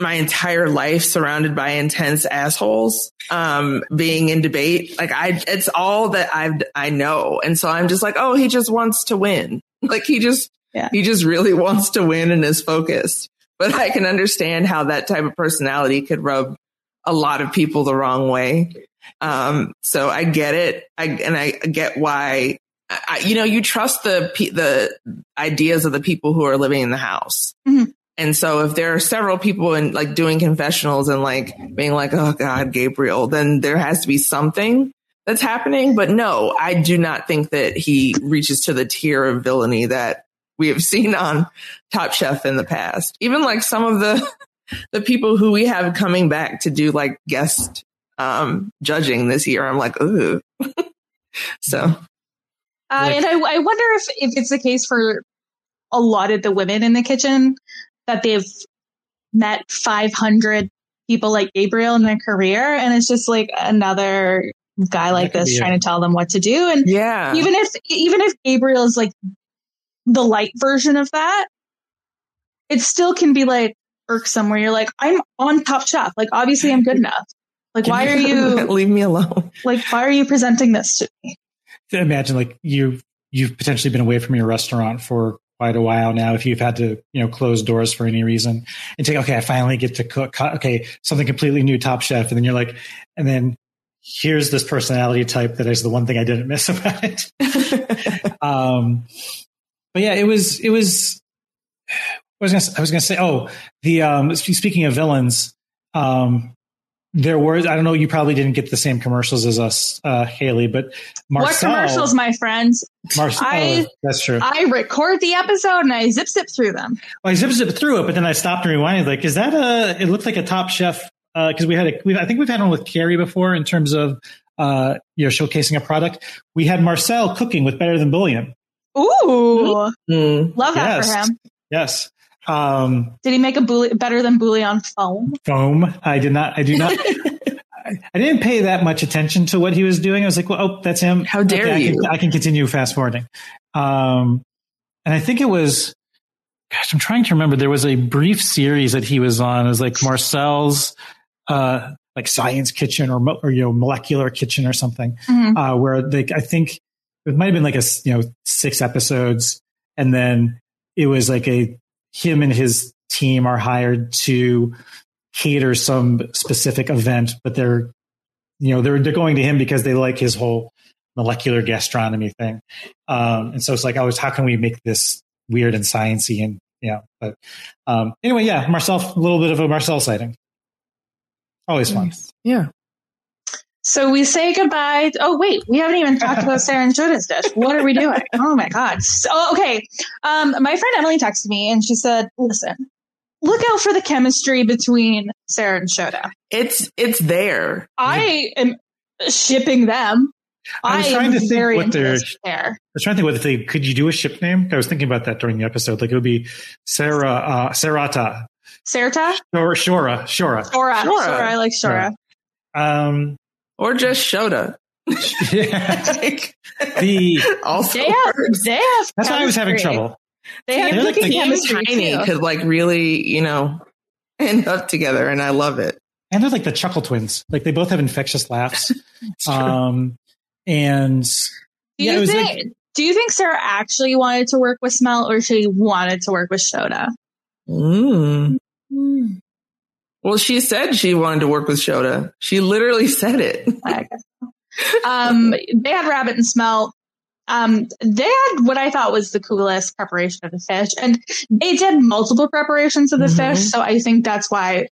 my entire life surrounded by intense assholes, um, being in debate. Like I, it's all that I've, I know. And so I'm just like, oh, he just wants to win. Like he just, Yeah. he just really wants to win and is focused. But I can understand how that type of personality could rub a lot of people the wrong way. Um, so I get it. I, and I get why, I, you know, you trust the, the ideas of the people who are living in the house. Mhm. And so if there are several people in like doing confessionals and like being like, Oh God, Gabriel, then there has to be something that's happening. But no, I do not think that he reaches to the tier of villainy that we have seen on Top Chef in the past. Even like some of the, the people who we have coming back to do like guest um, judging this year. I'm like, ooh. so Uh, and I, I wonder if, if it's the case for a lot of the women in the kitchen that they've met 500 people like Gabriel in their career. And it's just like another guy like this be trying to tell them what to do. And yeah, even if, even if Gabriel is like the light version of that, it still can be like irksome where you're like, I'm on top chef. Like, obviously I'm good enough. Like, why are you, leave me alone? like, why are you presenting this to me? imagine like you you've potentially been away from your restaurant for quite a while now if you've had to you know close doors for any reason and take okay i finally get to cook okay something completely new top chef and then you're like and then here's this personality type that is the one thing i didn't miss about it um but yeah it was it was I was gonna, I was gonna say, oh, the um, speaking of villains, um, there were I don't know, you probably didn't get the same commercials as us, uh, Haley, but Marcel, what commercials, my friends? Marcel, I- oh, that's true. I record the episode and I zip zip through them. Well, I zip zip through it, but then I stopped and rewinded. Like, is that a? It looked like a Top Chef because we had a. We, I think we've had one with Carrie before in terms of uh, you know showcasing a product. We had Marcel cooking with Better Than Bouillon. Ooh, Mm. love that Yes. for him. Yes. Um, Did he make a bulli- better than bouillon foam? foam. I did not. I do not. I, I didn't pay that much attention to what he was doing. I was like, well, oh, that's him. How dare I you. Can, I can continue fast forwarding. Um, and I think it was. Gosh, I'm trying to remember. There was a brief series that he was on. It was like Marcel's, uh, like Science Kitchen or or you know Molecular Kitchen or something, Mhm. uh, where they I think it might have been like a you know six episodes, and then it was like a him and his team are hired to cater some specific event, but they're you know they're they're going to him because they like his whole molecular gastronomy thing, um, and so it's like, it's how can we make this weird and sciency and yeah, but um, anyway, yeah, Marcel, a little bit of a Marcel sighting, always fun. Yeah. So we say goodbye. Oh wait, we haven't even talked about Sarah and Shota's dish. What are we doing? Oh my god. So, okay. Um, my friend Emily texted me and she said, "Listen, look out for the chemistry between Sarah and Shota. It's it's there. I am shipping them. I was I trying am to think very what their- interested there. I was trying to think what if they could you do a ship name? I was thinking about that during the episode. Like it would be Sarah uh Sarata Sarata, or Shora Shora. Shora, Shora. Shora. I like Shora. Um Or just Shota. yeah. Like, the also They have, they have. that's why I was having trouble. They have They're like the- chemistry Tiny too. could like really, you know, end up together, and I love it. And they're like the chuckle twins. Like they both have infectious laughs. um and Do yeah, you it think? like do you think Sarah actually wanted to work with Smelt, or she wanted to work with Shota? Mm. Well, she said she wanted to work with Shota. She literally said it. I guess so. um, they had rabbit and smelt. Um, they had what I thought was the coolest preparation of the fish, and they did multiple preparations of the Mhm. fish. So I think that's why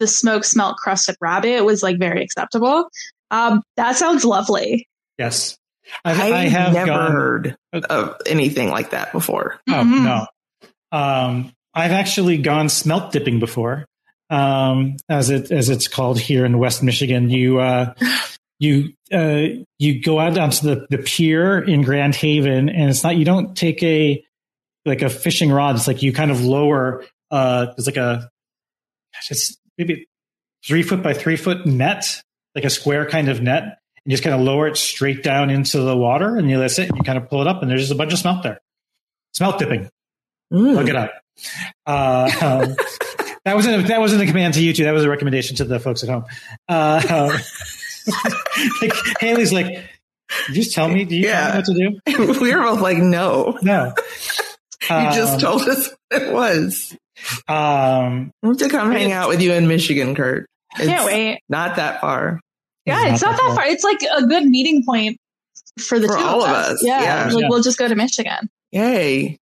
the smoked smelt crusted rabbit was like very acceptable. Um, that sounds lovely. yes. I've, I, I have never gone- heard of anything like that before. Oh Mhm. no. Um, I've actually gone smelt dipping before, um, as it as it's called here in West Michigan. You uh, you uh, you go out onto the, the pier in Grand Haven, and it's not you don't take a like a fishing rod. It's like you kind of lower. Uh, it's like a it's maybe three foot by three foot net, like a square kind of net. And you just kind of lower it straight down into the water, and you let it. And you kind of pull it up, and there's just a bunch of smelt there. Smelt dipping. Mm. Look it up. Uh, um, that wasn't a, that wasn't a command to you two. That was a recommendation to the folks at home. Uh, um, like, Haley's like, you just tell me. Do you Yeah. tell me what to do? we were both like, no. No. You just Um, told us what it was. Um, I have to come hang out with you in Michigan, Kurt. It's Can't wait. Not that far. Yeah, it's not that far. It's like a good meeting point for the For two all of of us. us, Yeah, yeah. like Yeah. we'll just go to Michigan. Yay.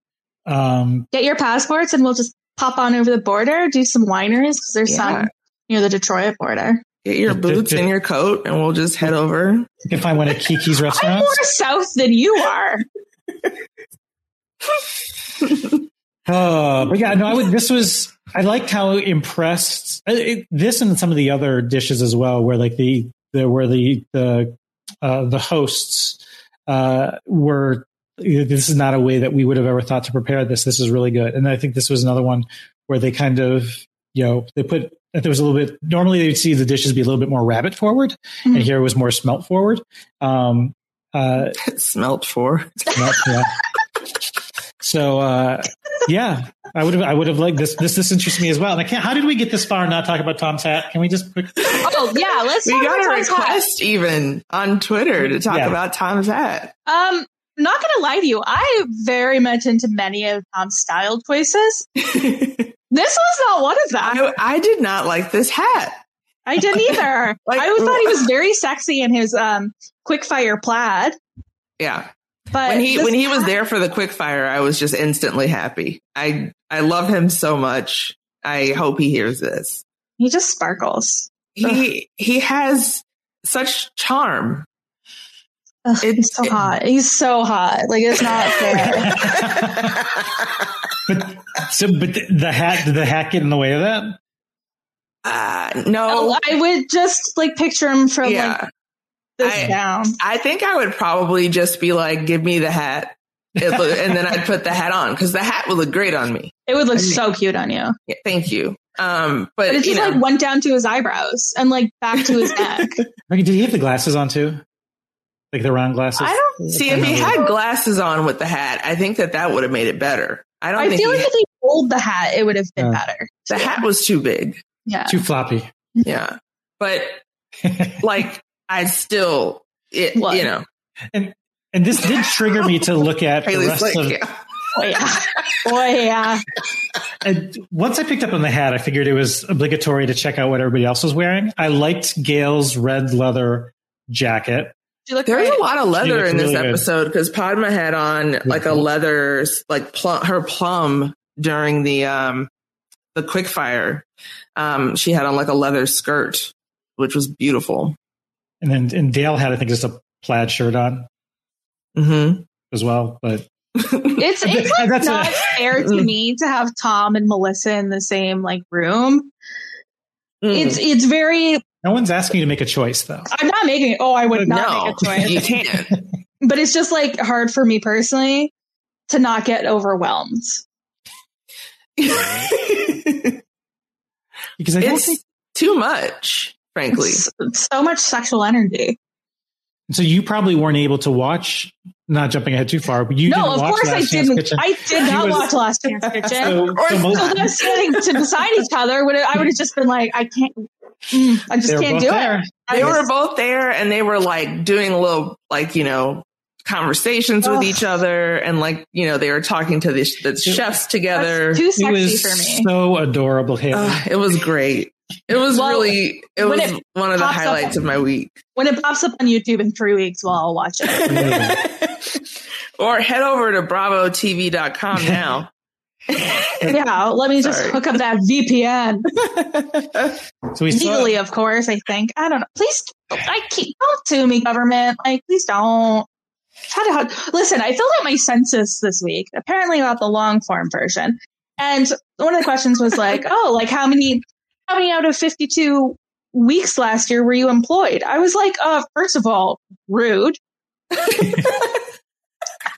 Um, Get your passports, and we'll just pop on over the border, do some wineries because there's Yeah. some near the Detroit border. Get your boots and your coat, and we'll just head over. you can find one at Kiki's restaurant. I'm more south than you are. Uh, but yeah, no, I would, this was, I liked how impressed uh, it, this and some of the other dishes as well, where like the, the, where the, the, uh, the hosts, uh, were, this is not a way that we would have ever thought to prepare this. This is really good. And I think this was another one where they kind of, you know, they put, there was a little bit, normally they'd see the dishes be a little bit more rabbit forward and Mhm. here it was more smelt forward. Um, uh, Smelt for. Nope, yeah. So uh, yeah, I would have I would have liked this. This this interests me as well. And I can't. How did we get this far and not talk about Tom's hat? Can we just quick? Oh yeah, let's We talk got about a Tom's hat. request even on Twitter to talk Yeah. about Tom's hat. Um, not gonna lie to you, I very much into many of Tom's style choices. This was not one of them. I did not like this hat. I didn't either. Like- I thought he was very sexy in his um quickfire plaid. Yeah. But When he when he was there for the quick fire, I was just instantly happy. I I love him so much. I hope he hears this. he just sparkles. He he has such charm. Ugh, he's It's- so hot. He's so hot. Like it's not fair. but so, but the, the hat did the hat get in the way of that? uh, no, I would just like picture him from yeah. like this I- down. I think I would probably just be like, "Give me the hat," It look- and then I'd put the hat on because the hat would look great on me. It would look I mean- so cute on you. Yeah, thank you. Um, but, But it you just know, like went down to his eyebrows and like back to his neck. Did he have the glasses on too? Like the round glasses? I don't see if he had glasses on with the hat. I think that that would have made it better. I don't I think feel he like if he rolled the hat, it would have been Yeah. better. the hat was too big. Yeah. too floppy. Yeah, but like I still, it, What? you know, And and this did trigger me to look at the rest like, of. yeah. Oh yeah. Oh yeah. And once I picked up on the hat, I figured it was obligatory to check out what everybody else was wearing. I liked Gail's red leather jacket. She looked There's great. a lot of leather in this really episode because Padma had on like a cool. leather, like plum, her plum during the um the quickfire. Um, she had on like a leather skirt, which was beautiful. And then and Dale had, I think, just a plaid shirt on mm-hmm. as well. But It's it's like That's not it. fair to me to have Tom and Melissa in the same like room. It's it's very. No one's asking you to make a choice, though. I'm not making. Oh, I would not no, make a choice. you can't. but it's just like hard for me personally to not get overwhelmed. Because I it's think too much, frankly. It's, it's so much sexual energy. so. You probably weren't able to watch. Not jumping ahead too far, but you no, didn't of watch course I Chance didn't. Kitchen. I did not was- watch Last Chance Kitchen. So, Or so most- so them standing to beside each other, would I would have just been like, I can't. I just can't do there. it. I They were just- both there and they were like doing a little, like, you know, conversations with each other. And like, you know, they were talking to the, the chefs together. That's too sexy was for me. so adorable, Haley. Ugh, it was great. It was Well, really, it was it one of the pops up- highlights of my week. when it pops up on YouTube in three weeks, well, I'll watch it. or head over to bravotv.com now. yeah, let me just Sorry. hook up that VPN so we saw, legally, of course. I think I don't know. Please, I keep don't sue me, government. Like, please don't. Try to listen. I filled out my census this week. Apparently, about the long form version, and one of the questions was like, "Oh, like how many, how many out of fifty-two weeks last year were you employed?" I was like, "Uh, first of all, rude."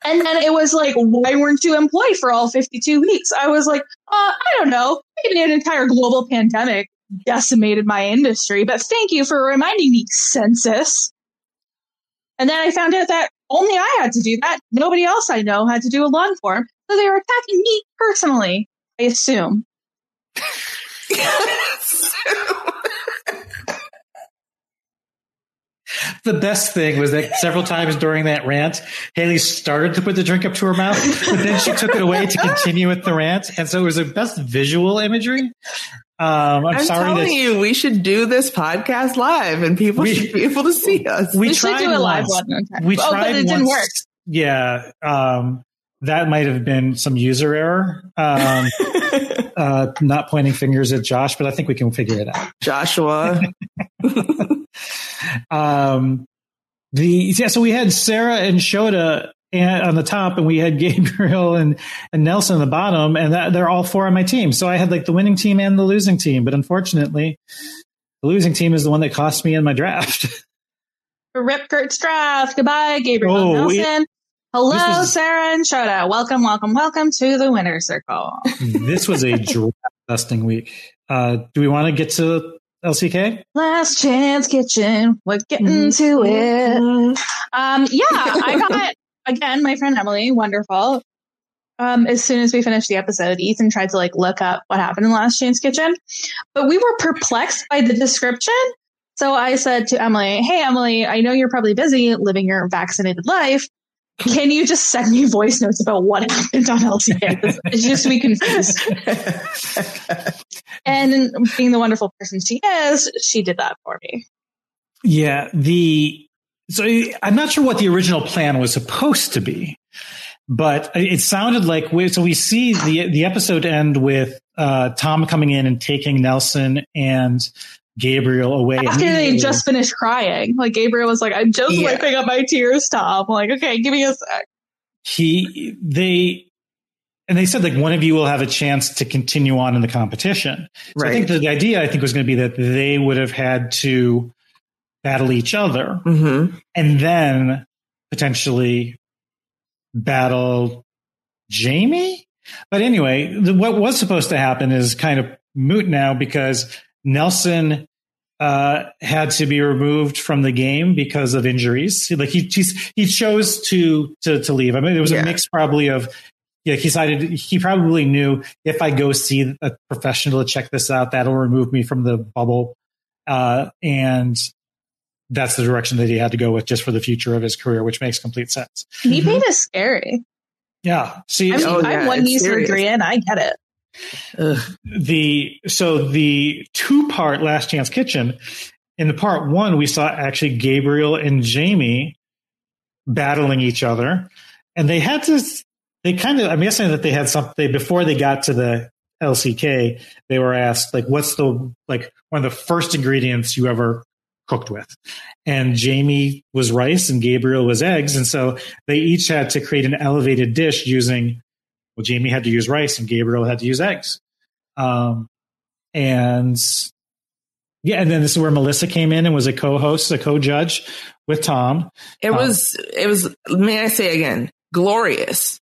And then it was like, why weren't you employed for all 52 weeks? I was like, uh, I don't know. Maybe an entire global pandemic decimated my industry, but thank you for reminding me, census. And then I found out that only I had to do that. Nobody else I know had to do a long form. So they were attacking me personally, I assume. the best thing was that several times during that rant, Haley started to put the drink up to her mouth, but then she took it away to continue with the rant, and so it was the best visual imagery. Um, I'm, I'm sorry telling that you, we should do this podcast live and people We- should be able to see us. we, We should tried do a live once. one. Okay. We oh, tried but it didn't once. work. Yeah, um, that might have been some user error. Um, uh, not pointing fingers at Josh, but I think we can figure it out. Joshua. Um, the yeah, so we had Sarah and Shota on the top, and we had Gabriel and, and Nelson on the bottom, and that, they're all four on my team. So I had like the winning team and the losing team, but unfortunately, the losing team is the one that cost me in my draft. Rip Kurt's draft. Goodbye, Gabriel Oh, Nelson. Hello, was- Sarah and Shota. Welcome, welcome, welcome to the winner circle. this was a draft dusting week. Uh, do we want to get to LCK? Last chance kitchen. We're getting to it. Um, yeah, I got again my friend Emily. Wonderful. Um, as soon as we finished the episode, Ethan tried to like look up what happened in Last Chance Kitchen, but we were perplexed by the description. So I said to Emily, "Hey, Emily, I know you're probably busy living your vaccinated life. Can you just send me voice notes about what happened on LCK? It's just to be confused." And being the wonderful person she is, she did that for me. Yeah, the so I'm not sure what the original plan was supposed to be, but it sounded like we, so we see the the episode end with uh, Tom coming in and taking Nelson and Gabriel away. After they just finished crying, like Gabriel was like, "I'm just Yeah. wiping up my tears." Tom, I'm like, okay, give me a sec. he they and they said like one of you will have a chance to continue on in the competition. So I think the, idea I think was going to be that they would have had to battle each other hmm and then potentially battle Jamie. But anyway, the, what was supposed to happen is kind of moot now because Nelson uh, had to be removed from the game because of injuries. Like he he's, he chose to, to to leave. I mean, it was Yeah. a mix probably of. Yeah, he decided he probably knew if I go see a professional to check this out, that'll remove me from the bubble. Uh, and that's the direction that he had to go with just for the future of his career, which makes complete sense. Meat bait is scary. Yeah. See, I mean, Oh, yeah, I'm one knee serious. surgery in. I get it. The so the two part Last Chance Kitchen. In the part one, we saw actually Gabriel and Jamie battling each other, and they had to. They kind of. I'm guessing that they had something before they got to the LCK. They were asked like, "What's the like one of the first ingredients you ever cooked with?" And Jamie was rice, and Gabriel was eggs, and so they each had to create an elevated dish using. Well, Jamie had to use rice, and Gabriel had to use eggs. Um, and yeah, and then this is where Melissa came in and was a co-host, a co-judge with Tom. It Um, was, it was, may I say again, glorious.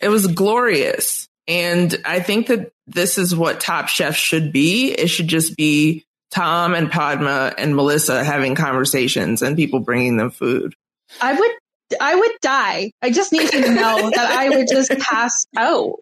It was glorious. And I think that this is what Top Chef should be. It should just be Tom and Padma and Melissa having conversations and people bringing them food. I would I would die. I just need to know that I would just pass out.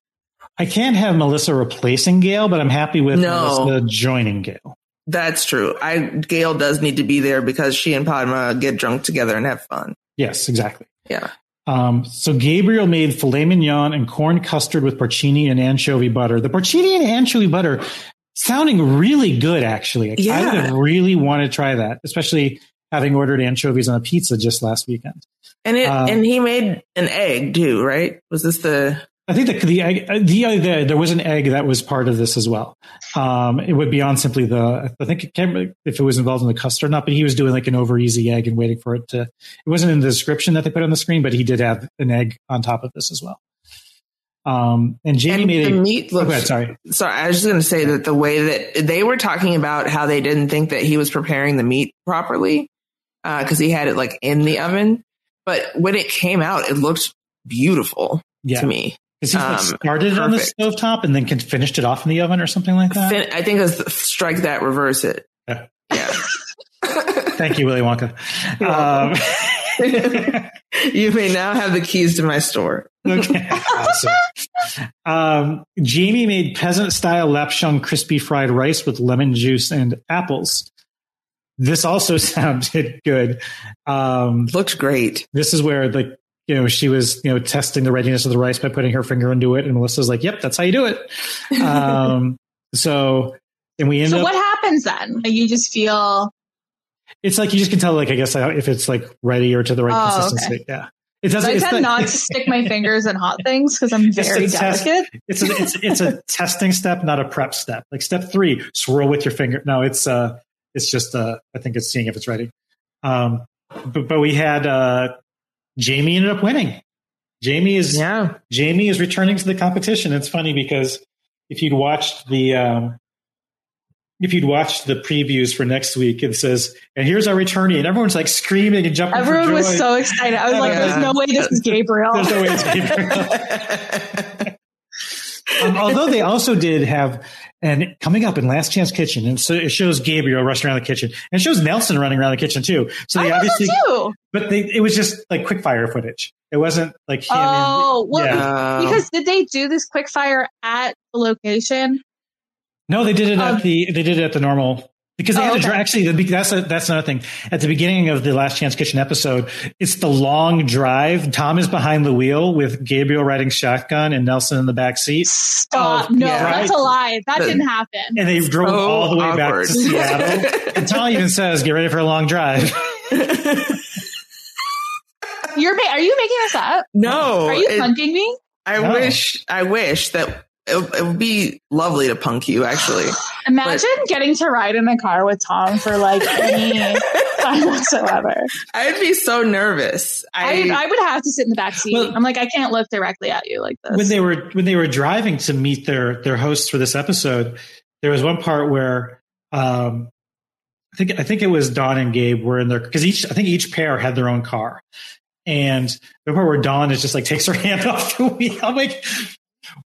I can't have Melissa replacing Gail, but I'm happy with No. Melissa joining Gail. That's true. I, Gail does need to be there because she and Padma get drunk together and have fun. Yes, exactly. Yeah. Um, so Gabriel made filet mignon and corn custard with porcini and anchovy butter. The porcini and anchovy butter sounding really good, actually. I Yeah. would really want to try that, especially having ordered anchovies on a pizza just last weekend. And it, Um, and he made an egg too, right? Was this the, I think the the, egg, the, the there was an egg that was part of this as well. Um, it would be on simply the I think it can't if it was involved in the custard or not, but he was doing like an over easy egg and waiting for it to. It wasn't in the description that they put on the screen, but he did have an egg on top of this as well. Um, and Jamie and made the a. meat Oh, looks, go ahead, sorry. Sorry, I was just going to say that the way that they were talking about how they didn't think that he was preparing the meat properly because he had it like in the oven. But when it came out, it looked beautiful Yeah, to me. because he like, um, started it on the stove top and then finished it off in the oven or something like that. Fin- I think it's strike that, reverse it. Yeah. Yeah. Thank you, Willy Wonka. Um, you may now have the keys to my store. Okay. awesome. Um, Jamie made peasant style lap cheong crispy fried rice with lemon juice and apples. This also sounded good. Um, Looked great. this is where like you know she was you know testing the readiness of the rice by putting her finger into it, and Melissa's like, "Yep, that's how you do it." Um, so and we end So up. what happens then? Like you just feel it's like you just can tell, like I guess uh, if it's like ready or to the right Oh, consistency. Yeah, it doesn't. I tend like- not to stick my fingers in hot things because I'm very a test. delicate. it's a, it's it's a testing step, not a prep step. Like step three, swirl with your finger. No, it's uh, it's just uh, I think it's seeing if it's ready. Um, but but we had uh, Jamie ended up winning. Jamie is Yeah. Jamie is returning to the competition. It's funny because if you'd watched the um, if you'd watched the previews for next week, it says, "And here's our returnee," and everyone's like screaming and jumping. for Everyone was so excited. I was like. "There's no way this is Gabriel." There's no way it's Gabriel. Um, although they also did have, and coming up in Last Chance Kitchen, and so it shows Gabriel rushing around the kitchen, and it shows Nelson running around the kitchen too. So they know obviously, that too. but they, it was just like quick fire footage. It wasn't like him. Oh, and, well, yeah. Because did they do this quick fire at the location? no, they did it um, at the they did it at the normal because they Oh, had to okay. dri- actually, that's a, that's another thing. At the beginning of the Last Chance Kitchen episode, it's the long drive. Tom is behind the wheel with Gabriel riding shotgun and Nelson in the back seat. Stop! Oh, no, yeah. that's a lie. That The- didn't happen. and they drove So all the way awkward. back to Seattle. and Tom even says, "Get ready for a long drive." You're ma- are you making this up? no. Are you it- punking me? I No. wish, I wish that it, it would be lovely to punk you actually. Imagine getting to ride in a car with Tom for like any time whatsoever. I'd be so nervous. I, I, I would have to sit in the back seat. Well- I'm like, I can't look directly at you like this. when they were when they were driving to meet their their hosts for this episode, there was one part where um, I think I think it was Dawn and Gabe were in their because each I think each pair had their own car, and the part where Dawn is just like takes her hand off the wheel. I'm like,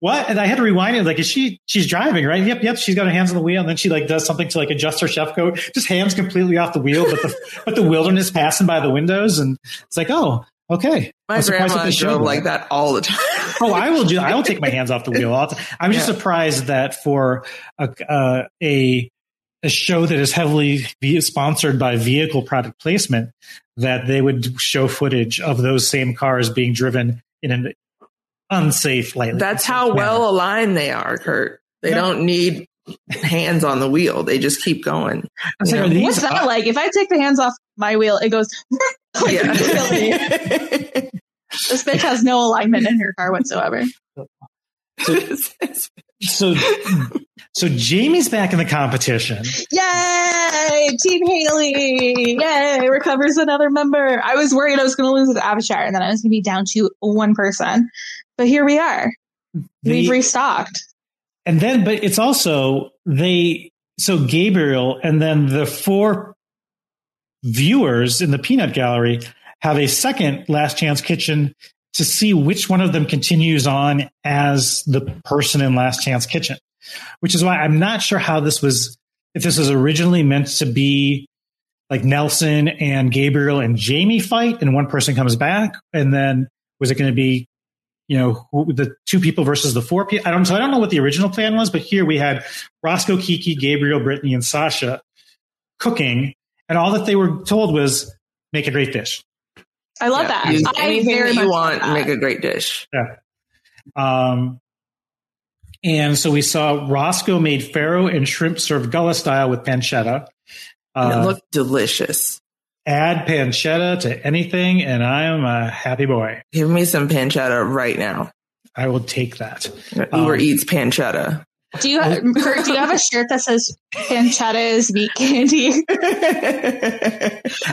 what? And I had to rewind it. Like, is she? She's driving, right? Yep, yep. She's got her hands on the wheel, and then she like does something to like adjust her chef coat. Just hands completely off the wheel, but the but the wilderness passing by the windows, and it's like, oh, okay. my I'm surprised grandma drove like that all the time. Oh, I will do. I will take my hands off the wheel. T- I'm just Yeah. surprised that for a uh, a a show that is heavily sponsored by vehicle product placement that they would show footage of those same cars being driven in an unsafe, lightly. That's how well aligned they are, Kurt. They Yeah. don't need hands on the wheel. They just keep going. I like, Yeah. are these- What's that like? If I take the hands off my wheel, it goes. Yeah. This bitch has no alignment in her car whatsoever. so, so so Jamie's back in the competition. Yay! Team Haley! Yay! Recovers another member. I was worried I was going to lose to Avishar and then I was going to be down to one person. But here we are. We've restocked. And then, but it's also they. So Gabriel and then the four viewers in the peanut gallery have a second last chance kitchen to see which one of them continues on as the person in last chance kitchen, which is why I'm not sure how this was, if this was originally meant to be like Nelson and Gabriel and Jamie fight and one person comes back and then was it going to be you know, who, the two people versus the four people. I don't, so I don't know what the original plan was, but here we had Roscoe, Kiki, Gabriel, Brittany, and Sasha cooking, and all that they were told was make a great dish. I love Yeah. that. Use I anything very that you love want, that. make a great dish. Yeah. Um, and so we saw Roscoe made farro and shrimp served gullah style with pancetta. And it Uh, looked delicious. add pancetta to anything, and I am a happy boy. Give me some pancetta right now. I will take that. Uber Um, eats pancetta. Do you, Kurt, do you have a shirt that says pancetta is meat candy?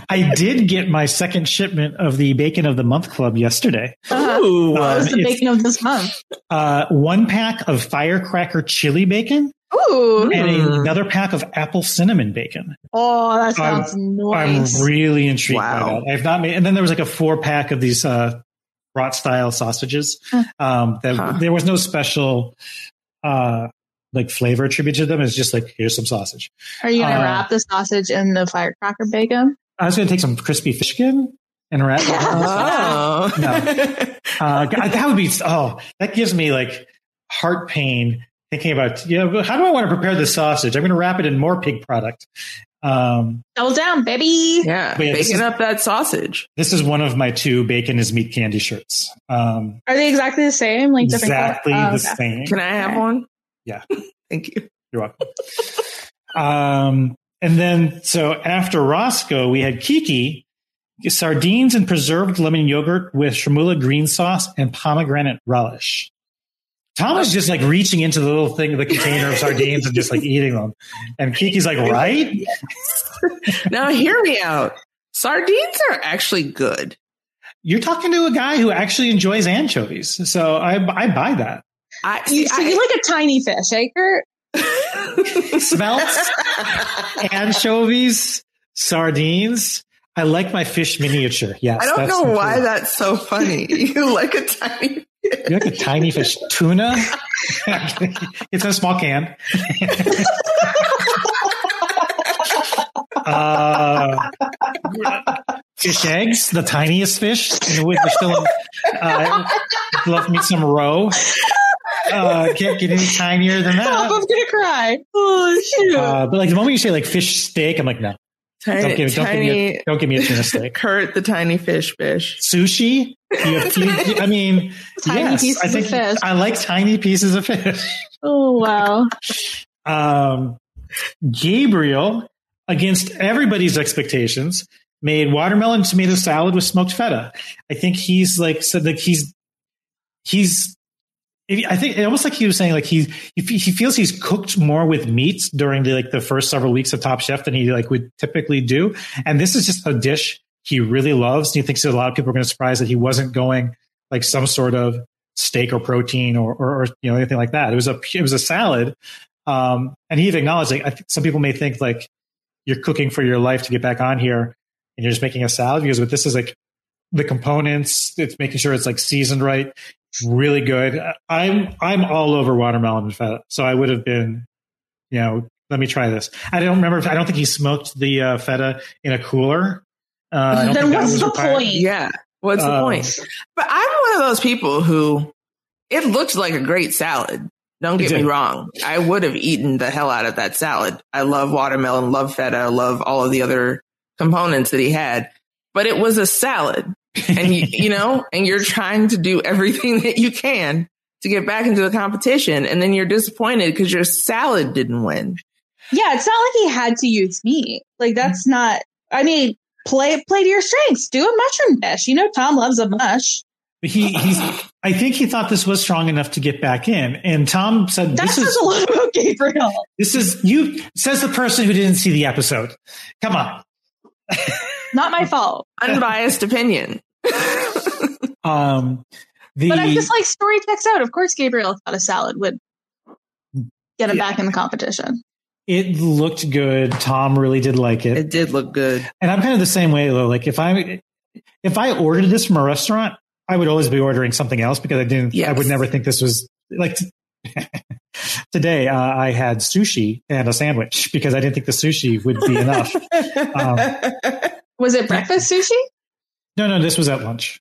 I did get my second shipment of the Bacon of the Month Club yesterday. Uh-huh. Ooh, What was the bacon of this month? Uh, one pack of firecracker chili bacon Ooh. and Mm. another pack of apple cinnamon bacon. Oh, that sounds nice. I'm really intrigued Wow. by that. I've not made, and then there was like a four pack of these uh, brat style sausages. Um, that Huh. there was no special uh, like flavor attributed to them. It's just like here's some sausage. Are you going to uh, wrap the sausage in the firecracker bacon? I was going to take some crispy fish skin and wrap. Oh. No. Uh, that would be oh, that gives me like heart pain thinking about you know how do I want to prepare this sausage? I'm going to wrap it in more pig product. Um, Double down, baby. yeah, But yeah, baking up that sausage. this is one of my two bacon is meat candy shirts. Um, Are they exactly the same? Like different exactly color? Oh, the okay. same. Can I have one? Yeah. Thank you. You're welcome. um, and then so after Roscoe, we had Kiki sardines and preserved lemon yogurt with chermoula green sauce and pomegranate relish. Tom was just like reaching into the little thing, the container of sardines and just like eating them. And Kiki's like, right? Now hear me out. Sardines are actually good. You're talking to a guy who actually enjoys anchovies. So I, I buy that. I, You, see, so you like a tiny fish, eh, Kurt? Smelts, anchovies, sardines. I like my fish miniature. Yes. I don't that's know why important. that's so funny. You like a tiny. You like a tiny fish tuna? it's in a small can. uh, fish eggs, the tiniest fish. You know, they're still in, uh, love me some roe. Uh, can't get any tinier than Stop, I'm gonna cry. Oh shoot. Uh, but like the moment you say like fish steak, I'm like, no, Tiny, don't give, don't give me tiny a, don't give me a tuna steak. Kurt the tiny fish fish. Sushi? You have, I mean, Tiny yes, pieces I of think fish. I like tiny pieces of fish. oh wow. um, Gabriel, against everybody's expectations, made watermelon tomato salad with smoked feta. I think he's like said like he's he's. I think it almost like he was saying like he he feels he's cooked more with meats during the like the first several weeks of Top Chef than he like would typically do, and this is just a dish he really loves. And he thinks that a lot of people are going to surprise that he wasn't going like some sort of steak or protein or, or, or you know anything like that. It was a it was a salad, um, and he even acknowledged like I think some people may think like you're cooking for your life to get back on here, and you're just making a salad because but this is like the components. It's making sure it's like seasoned right, really good. I'm I'm all over watermelon and feta, so I would have been, you know, let me try this. I don't remember. If, I don't think he smoked the uh, feta in a cooler. Uh, Then what's the required. point? Yeah. What's the Um, point? But I'm one of those people who it looked like a great salad. Don't get me wrong. I would have eaten the hell out of that salad. I love watermelon, love feta, love all of the other components that he had, but it was a salad. And you, you know, and you're trying to do everything that you can to get back into the competition. And then you're disappointed because your salad didn't win. Yeah, it's not like he had to use meat. Like that's not. I mean, play play to your strengths. Do a mushroom dish. You know, Tom loves a mush. He, he's, I think he thought this was strong enough to get back in. And Tom said, That this says is, a lot about Gabriel. this is, you, says the person who didn't see the episode. Come on. Not my fault. Unbiased opinion. Um, the, But I'm just like story checks out. Of course, Gabriel thought a salad would get him Yeah. back in the competition. it looked good. Tom really did like it. It did look good. And I'm kind of the same way though. Like if I, if I ordered this from a restaurant, I would always be ordering something else because I didn't, I would never think this was like today. Uh, I had sushi and a sandwich because I didn't think the sushi would be enough. Um, Was it breakfast sushi? no, no, this was at lunch.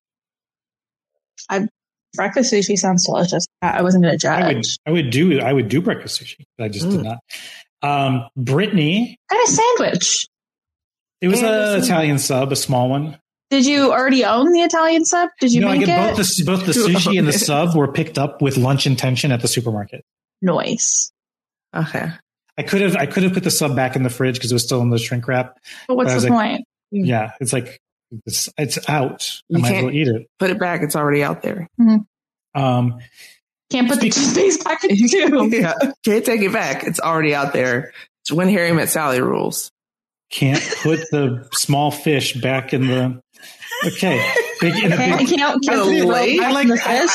I Breakfast sushi sounds delicious. I I wasn't going to I would, judge. I would do, I would do breakfast sushi, but I just did Mm. not. Um, Brittany, What kind of sandwich? it was an Italian sub, a small one. Did you already own the Italian sub? Did you no, I make get it? both the both the sushi and the sub were picked up with lunch intention at the supermarket. Noise. Okay. I could have I could have put the sub back in the fridge because it was still in the shrink wrap. But what's I was the like- point? Yeah, it's like it's it's out. I You might as can't- well eat it. Put it back. It's already out there. Um, Can't put the toothpaste back in the tube. Yeah. Can't take it back. It's already out there. It's when Harry met Sally rules. can't put the small fish back in the. Okay, big in a Can't, big. can't, can't put the wait. rope I like in the fish.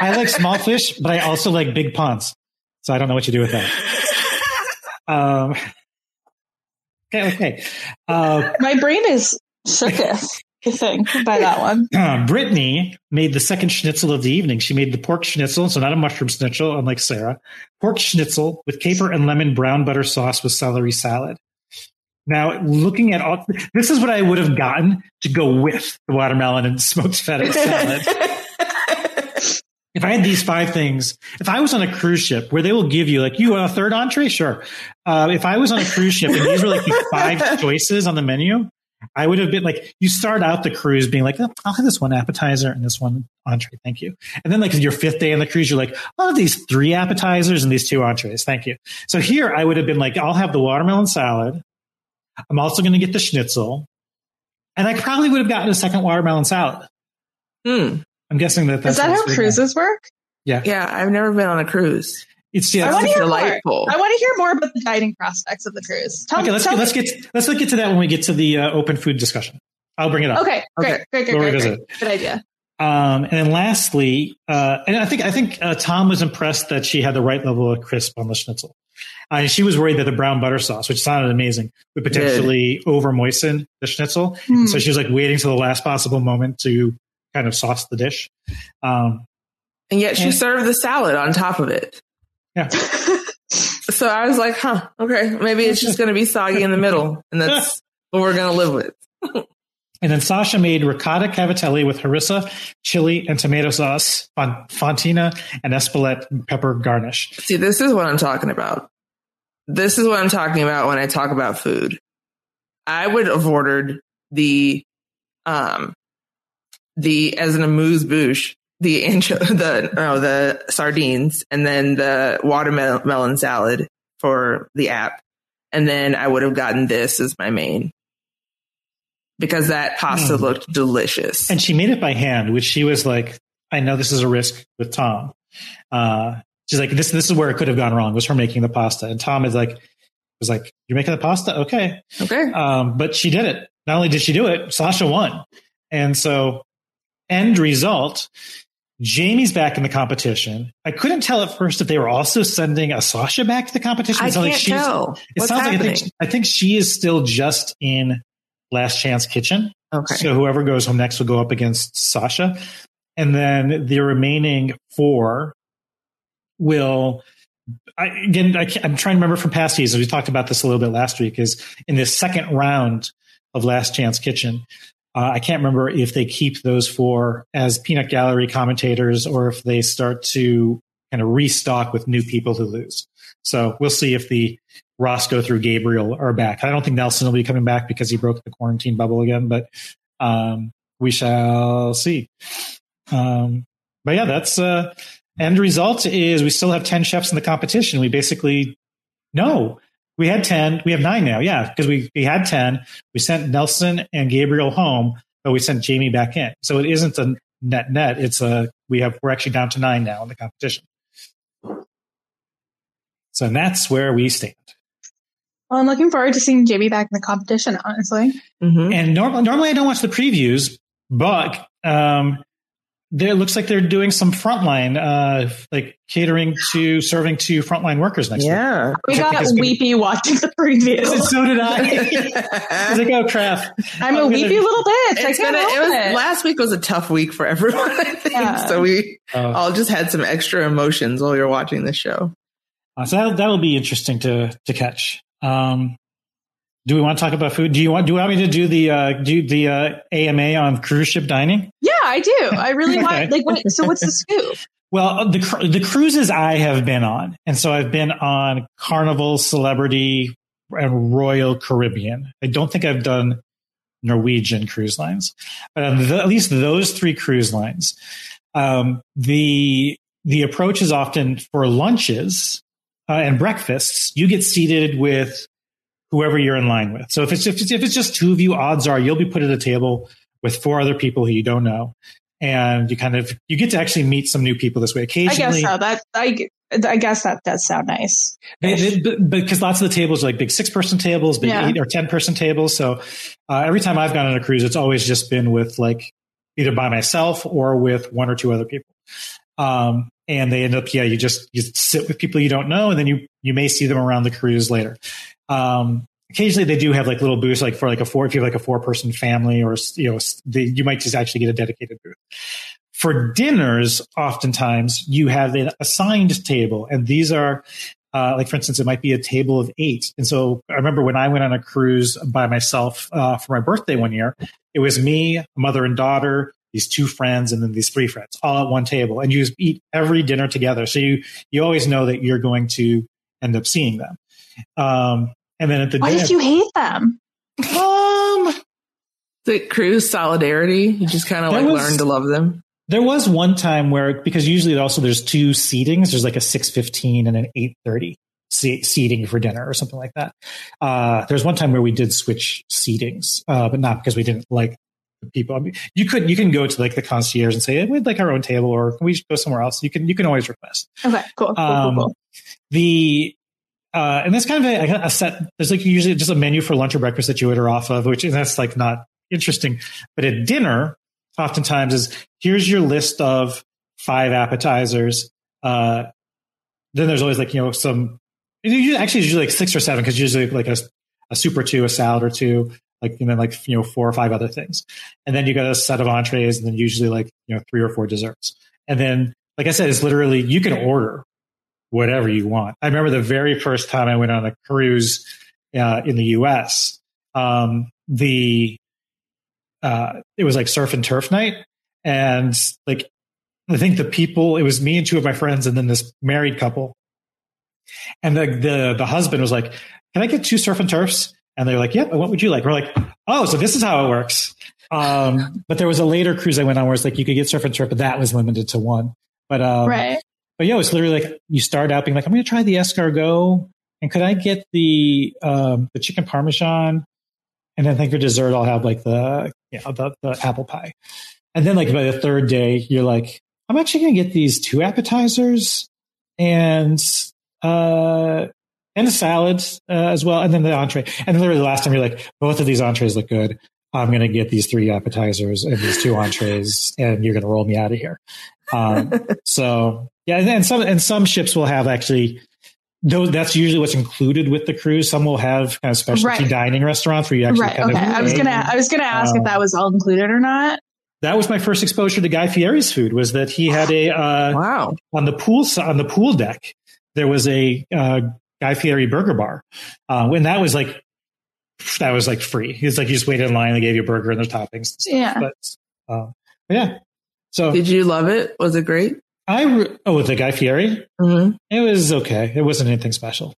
I like small fish, but I also like big ponds. So I don't know what you do with that. Um. Okay. Okay. Uh, My brain is shooketh, I think, by that one. uh, Brittany made the second schnitzel of the evening. She made the pork schnitzel, so not a mushroom schnitzel, unlike Sarah. Pork schnitzel with caper and lemon brown butter sauce with celery salad. Now, looking at all, this is what I would have gotten to go with the watermelon and smoked feta salad. if I had these five things, if I was on a cruise ship where they will give you like you want a third entree, sure. Uh, if I was on a cruise ship and these were like the five choices on the menu, I would have been like, you start out the cruise being like, oh, I'll have this one appetizer and this one entree, thank you. And then like your fifth day on the cruise, you're like, I'll have these three appetizers and these two entrees, thank you. So here I would have been like, I'll have the watermelon salad. I'm also going to get the schnitzel, and I probably would have gotten a second watermelon salad. Hmm. I'm guessing that that's Is that how it's written. cruises work? Yeah, yeah. I've never been on a cruise. It's yeah. I it's- want to hear delightful. more. I want to hear more about the dining prospects of the cruise. Tell, okay, let's tell get, let's get let's get to that when we get to the uh, open food discussion. I'll bring it up. Okay, great, Okay. great, great, We'll great, great. Good idea. Um, and then lastly, uh, and I think I think uh, Tom was impressed that she had the right level of crisp on the schnitzel. Uh, and she was worried that the brown butter sauce, which sounded amazing, would potentially over moisten the schnitzel. Hmm. So she was like waiting till the last possible moment to kind of sauce the dish. Um, And yet she And- served the salad on top of it. yeah. So I was like, huh, okay, maybe it's just going to be soggy in the middle. And that's what we're going to live with. And then Sasha made ricotta cavatelli with harissa, chili, and tomato sauce, fontina, and espelette pepper garnish. See, this is what I'm talking about. This is what I'm talking about when I talk about food. I would have ordered the, um, the as an amuse bouche, the ancho, the no, the sardines, and then the watermelon salad for the app, and then I would have gotten this as my main because that pasta Mm. looked delicious. And she made it by hand, which she was like, I know this is a risk with Tom. Uh, she's like, this, this is where it could have gone wrong was her making the pasta. And Tom is like, was like, you're making the pasta? Okay. okay, Um, but she did it. Not only did she do it, Sasha won. And so end result, Jamie's back in the competition. I couldn't tell at first if they were also sending a Sasha back to the competition. I It sounds can't like tell It what's sounds happening. like I think, I think she is still just in Last Chance Kitchen. okay, So whoever goes home next will go up against Sasha. And then the remaining four will. I, again, I can't- I'm trying to remember from past seasons. We talked about this a little bit last week. Is in this second round of Last Chance Kitchen, uh, I can't remember if they keep those four as peanut gallery commentators or if they start to kind of restock with new people who lose. So we'll see if the Roscoe through Gabriel are back. I don't think Nelson will be coming back because he broke the quarantine bubble again, but um, we shall see. Um, but yeah, that's uh, end result is we still have ten chefs in the competition. We basically no, we had ten. We have nine now. Yeah, because we we had ten. We sent Nelson and Gabriel home, but we sent Jamie back in. So it isn't a net net. It's a we have we're actually down to nine now in the competition. So that's where we stand. Well, I'm looking forward to seeing Jamie back in the competition, honestly. Mhm. And normally, normally I don't watch the previews, but um, there it looks like they're doing some frontline, uh, like catering to serving to frontline workers next week. Yeah. We Which I think got is gonna- weepy watching the preview. So did I. I was like, oh crap! I'm a I'm weepy gonna- little bitch. I can't gonna, help it was it. last week was a tough week for everyone. I think. Yeah. So we Oh. all just had some extra emotions while we were watching the show. Uh, so that that'll be interesting to to catch. Um, do we want to talk about food? Do you want do you want me to do the uh, do the uh, AMA on cruise ship dining? I do. I really Okay. want. Like, what, so what's the scoop? Well, the the cruises I have been on, and so I've been on Carnival, Celebrity, and Royal Caribbean. I don't think I've done Norwegian cruise lines, but at least those three cruise lines, um, the the approach is often for lunches uh, and breakfasts. You get seated with whoever you're in line with. So if it's if it's, if it's just two of you, odds are you'll be put at a table with four other people who you don't know. And you kind of you get to actually meet some new people this way. occasionally. I guess so. That I, I guess that does sound nice. because lots of the tables are like big six person tables, big Yeah. eight or 10 person tables. So uh, every time I've gone on a cruise, it's always just been with like either by myself or with one or two other people. Um, and they end up, yeah, you just, you sit with people you don't know and then you, you may see them around the cruise later. Um, occasionally they do have like little booths, like for like a four, if you have like a four person family or, you know, you might just actually get a dedicated booth. For dinners, oftentimes you have an assigned table and these are, uh, like for instance, it might be a table of eight. And so I remember when I went on a cruise by myself uh, for my birthday one year, it was me, mother and daughter, these two friends, and then these three friends, all at one table, and you just eat every dinner together. So you you always know that you're going to end up seeing them. Um, and then at the What dinner, if you hate them? um, The cruise solidarity. You just kind of like was- learn to love them. There was one time where because usually also there's two seatings. There's like a six fifteen and an eight thirty seating for dinner or something like that. Uh, there's one time where we did switch seatings, uh, but not because we didn't like the people. I mean, you could you can go to like the concierge and say hey, we'd like our own table or can we go somewhere else. You can you can always request Okay, cool, cool, Um, cool, cool. the uh, and that's kind of a, a set. There's like usually just a menu for lunch or breakfast that you order off of, which that's like not interesting. But at dinner, oftentimes is here's your list of five appetizers. Uh, then there's always like you know some. usually- Actually, usually like six or seven because usually like a, a soup or two, a salad or two, like and then like you know four or five other things, and then you got a set of entrees, and then usually like you know three or four desserts, and then like I said, it's literally you can order whatever you want. I remember the very first time I went on a cruise uh, in the U.S. Um, the uh, it was like surf and turf night, and like I think the people it was me and two of my friends, and then this married couple, and the the the husband was like, "Can I get two surf and turfs?" And they're like, "Yep." what would you like? We're like, "Oh, so this is how it works." Um, but there was a later cruise I went on where it's like you could get surf and turf, but that was limited to one. But um, right. But yeah, it's literally like you start out being like, I'm going to try the escargot, and could I get the um, the chicken parmesan? And then think for dessert, I'll have like the yeah the, the apple pie. And then like by the third day, you're like, I'm actually going to get these two appetizers and uh and a salad uh, as well, and then the entree. And literally the last time, you're like, both of these entrees look good. I'm going to get these three appetizers and these two entrees, and you're going to roll me out of here. Um, so yeah, and, and some and some ships will have actually. Those, that's usually what's included with the cruise. Some will have kind of specialty Right. dining restaurants where you actually Right. kind Okay. of. I was gonna. I was gonna ask Uh, if that was all included or not. That was my first exposure to Guy Fieri's food. Was that he had a uh, Wow. on the pool on the pool deck there was a uh, Guy Fieri burger bar, uh, when that was like that was like free. It's like you just waited in line, and they gave you a burger and their toppings. And stuff. Yeah. But, uh, but yeah, so Did you love it? Was it great? I re- oh with the Guy Fieri, Mhm. it was okay. It wasn't anything special.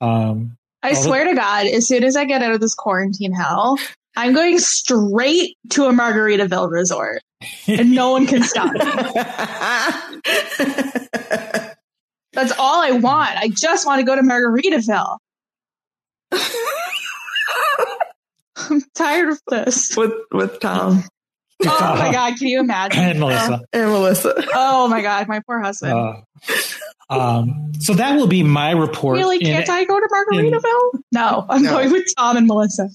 Um, I All the- swear to God, as soon as I get out of this quarantine hell, I'm going straight to a Margaritaville resort, and no one can stop me. That's all I want. I just want to go to Margaritaville. I'm tired of this. with with Tom Oh my God, can you imagine? and Melissa. and Melissa. Oh my God, my poor husband. Uh, um, so that will be my report. really, can't I go to Margaritaville? no, I'm No. going with Tom and Melissa.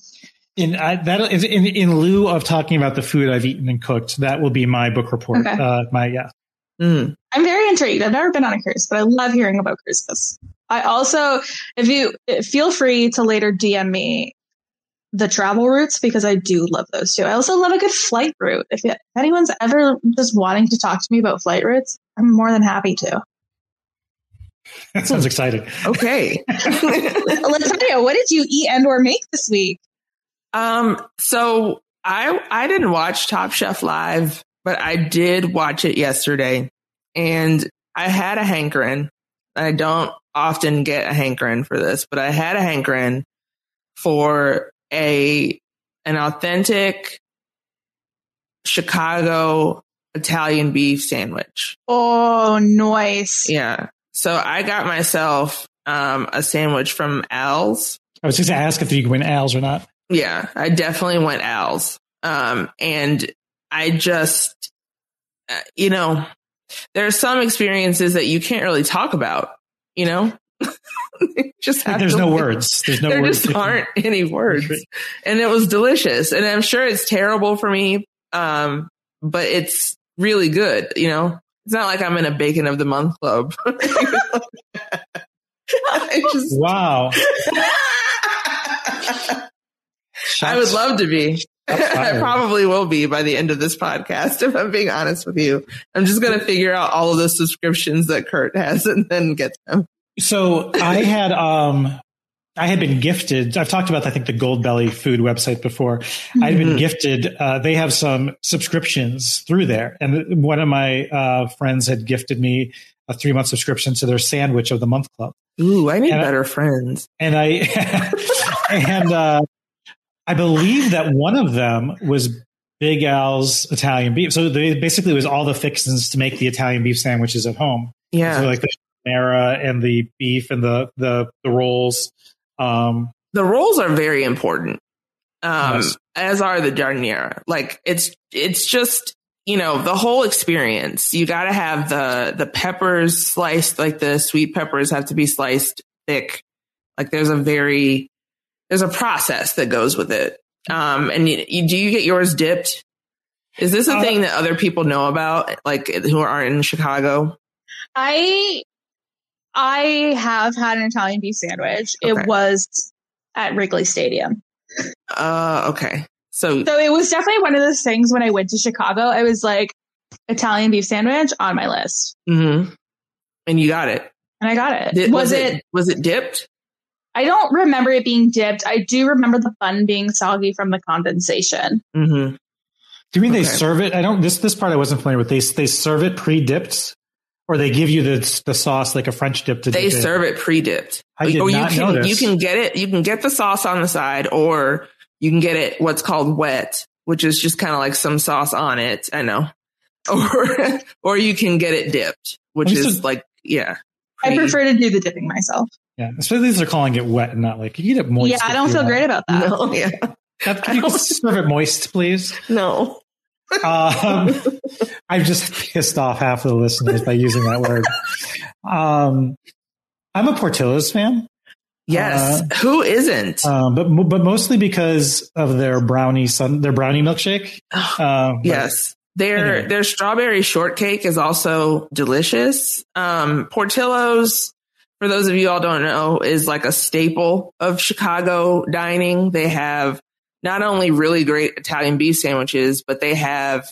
in I, that is in, in lieu of talking about the food I've eaten and cooked, that will be my book report. Okay. Uh, my yeah. Mm. I'm very intrigued. I've never been on a cruise, but I love hearing about cruises. I also, if you feel free to later DM me the travel routes because I do love those too. I also love a good flight route. If, if anyone's ever just wanting to talk to me about flight routes, I'm more than happy to. That sounds exciting. Okay. Latonya, what did you eat and or make this week? Um, so I I didn't watch Top Chef live, but I did watch it yesterday, and I had a hankering. I don't often get a hankering for this, but I had a hankering for a an authentic Chicago Italian beef sandwich. Oh, nice. Yeah. So I got myself um, a sandwich from Al's. I was just going to ask if you win Al's or not. Yeah, I definitely went Al's. Um, and I just, uh, you know, there are some experiences that you can't really talk about, you know? just There's no words. There's no there words. just aren't any words. And it was delicious. And I'm sure it's terrible for me. Um, but it's really good, you know? It's not like I'm in a bacon of the month club. I just, Wow. I would love to be. I probably will be by the end of this podcast, if I'm being honest with you. I'm just going to figure out all of the subscriptions that Kurt has and then get them. So I had um I had been gifted. I've talked about I think the Goldbelly food website before. I'd been gifted. Uh, they have some subscriptions through there, and one of my uh, friends had gifted me a three month subscription to their Sandwich of the Month Club, Ooh, I need And I- better friends. and I and uh, I believe that one of them was Big Al's Italian beef. So they basically it was all the fixings to make the Italian beef sandwiches at home. Yeah. So like the marinara and the beef and the the the rolls. Um, the rolls are very important. Um, Yes. as are the giardiniera. Like it's, it's just, you know, the whole experience. You got to have the, the peppers sliced, like the sweet peppers have to be sliced thick. Like there's a very, there's a process that goes with it. Um, and you, you, do you get yours dipped? Is this a Uh, thing that other people know about, like who aren't in Chicago? I I have had an Italian beef sandwich. Okay. It was at Wrigley Stadium. Uh, okay. So, So it was definitely one of those things when I went to Chicago, I was like, Italian beef sandwich on my list. mhm. and you got it. And I got it. Did- was, it, was it dipped? I don't remember it being dipped. I do remember the bun being soggy from the condensation. Mm-hmm. do you mean they serve it? I don't. This this part I wasn't familiar with. They they serve it pre dipped, or they give you the the sauce like a French dip to They dip it? serve it pre-dipped. I did or you not can know this. you can get it you can get the sauce on the side or you can get it what's called wet, which is just kind of like some sauce on it. I know. Or or you can get it dipped, which is is- like yeah. I prefer to do the dipping myself. Yeah, especially they're calling it wet and not like you get it moist. yeah, I don't feel want. great about that. No, yeah. Can can you serve it moist, please? No. Um, I've just pissed off half of the listeners by using that word. Um, I'm a Portillo's fan, Yes. Who isn't? um, but but mostly because of their brownie sun, their brownie milkshake. Um, but- Yes. Their Anyway. their strawberry shortcake is also delicious. Um, Portillo's, for those of you all don't know, is like a staple of Chicago dining. They have not only really great Italian beef sandwiches, but they have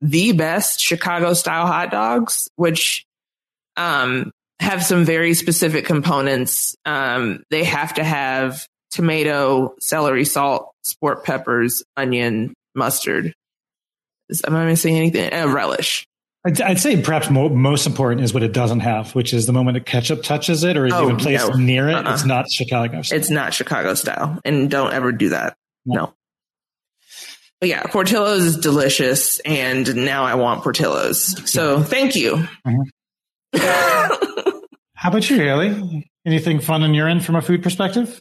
the best Chicago style hot dogs, which um, have some very specific components. Um, they have to have tomato, celery, salt, sport peppers, onion, mustard. Is, am I missing anything? Uh, relish. I'd, I'd say perhaps mo- most important is what it doesn't have, which is the moment that ketchup touches it or is Oh, even placed no. near it, Uh-uh. it's not Chicago. style. It's not Chicago style, and don't ever do that. No. No. But yeah, Portillo's is delicious, and now I want Portillo's. So thank you. How about you, Haley? Anything fun on your end from a food perspective?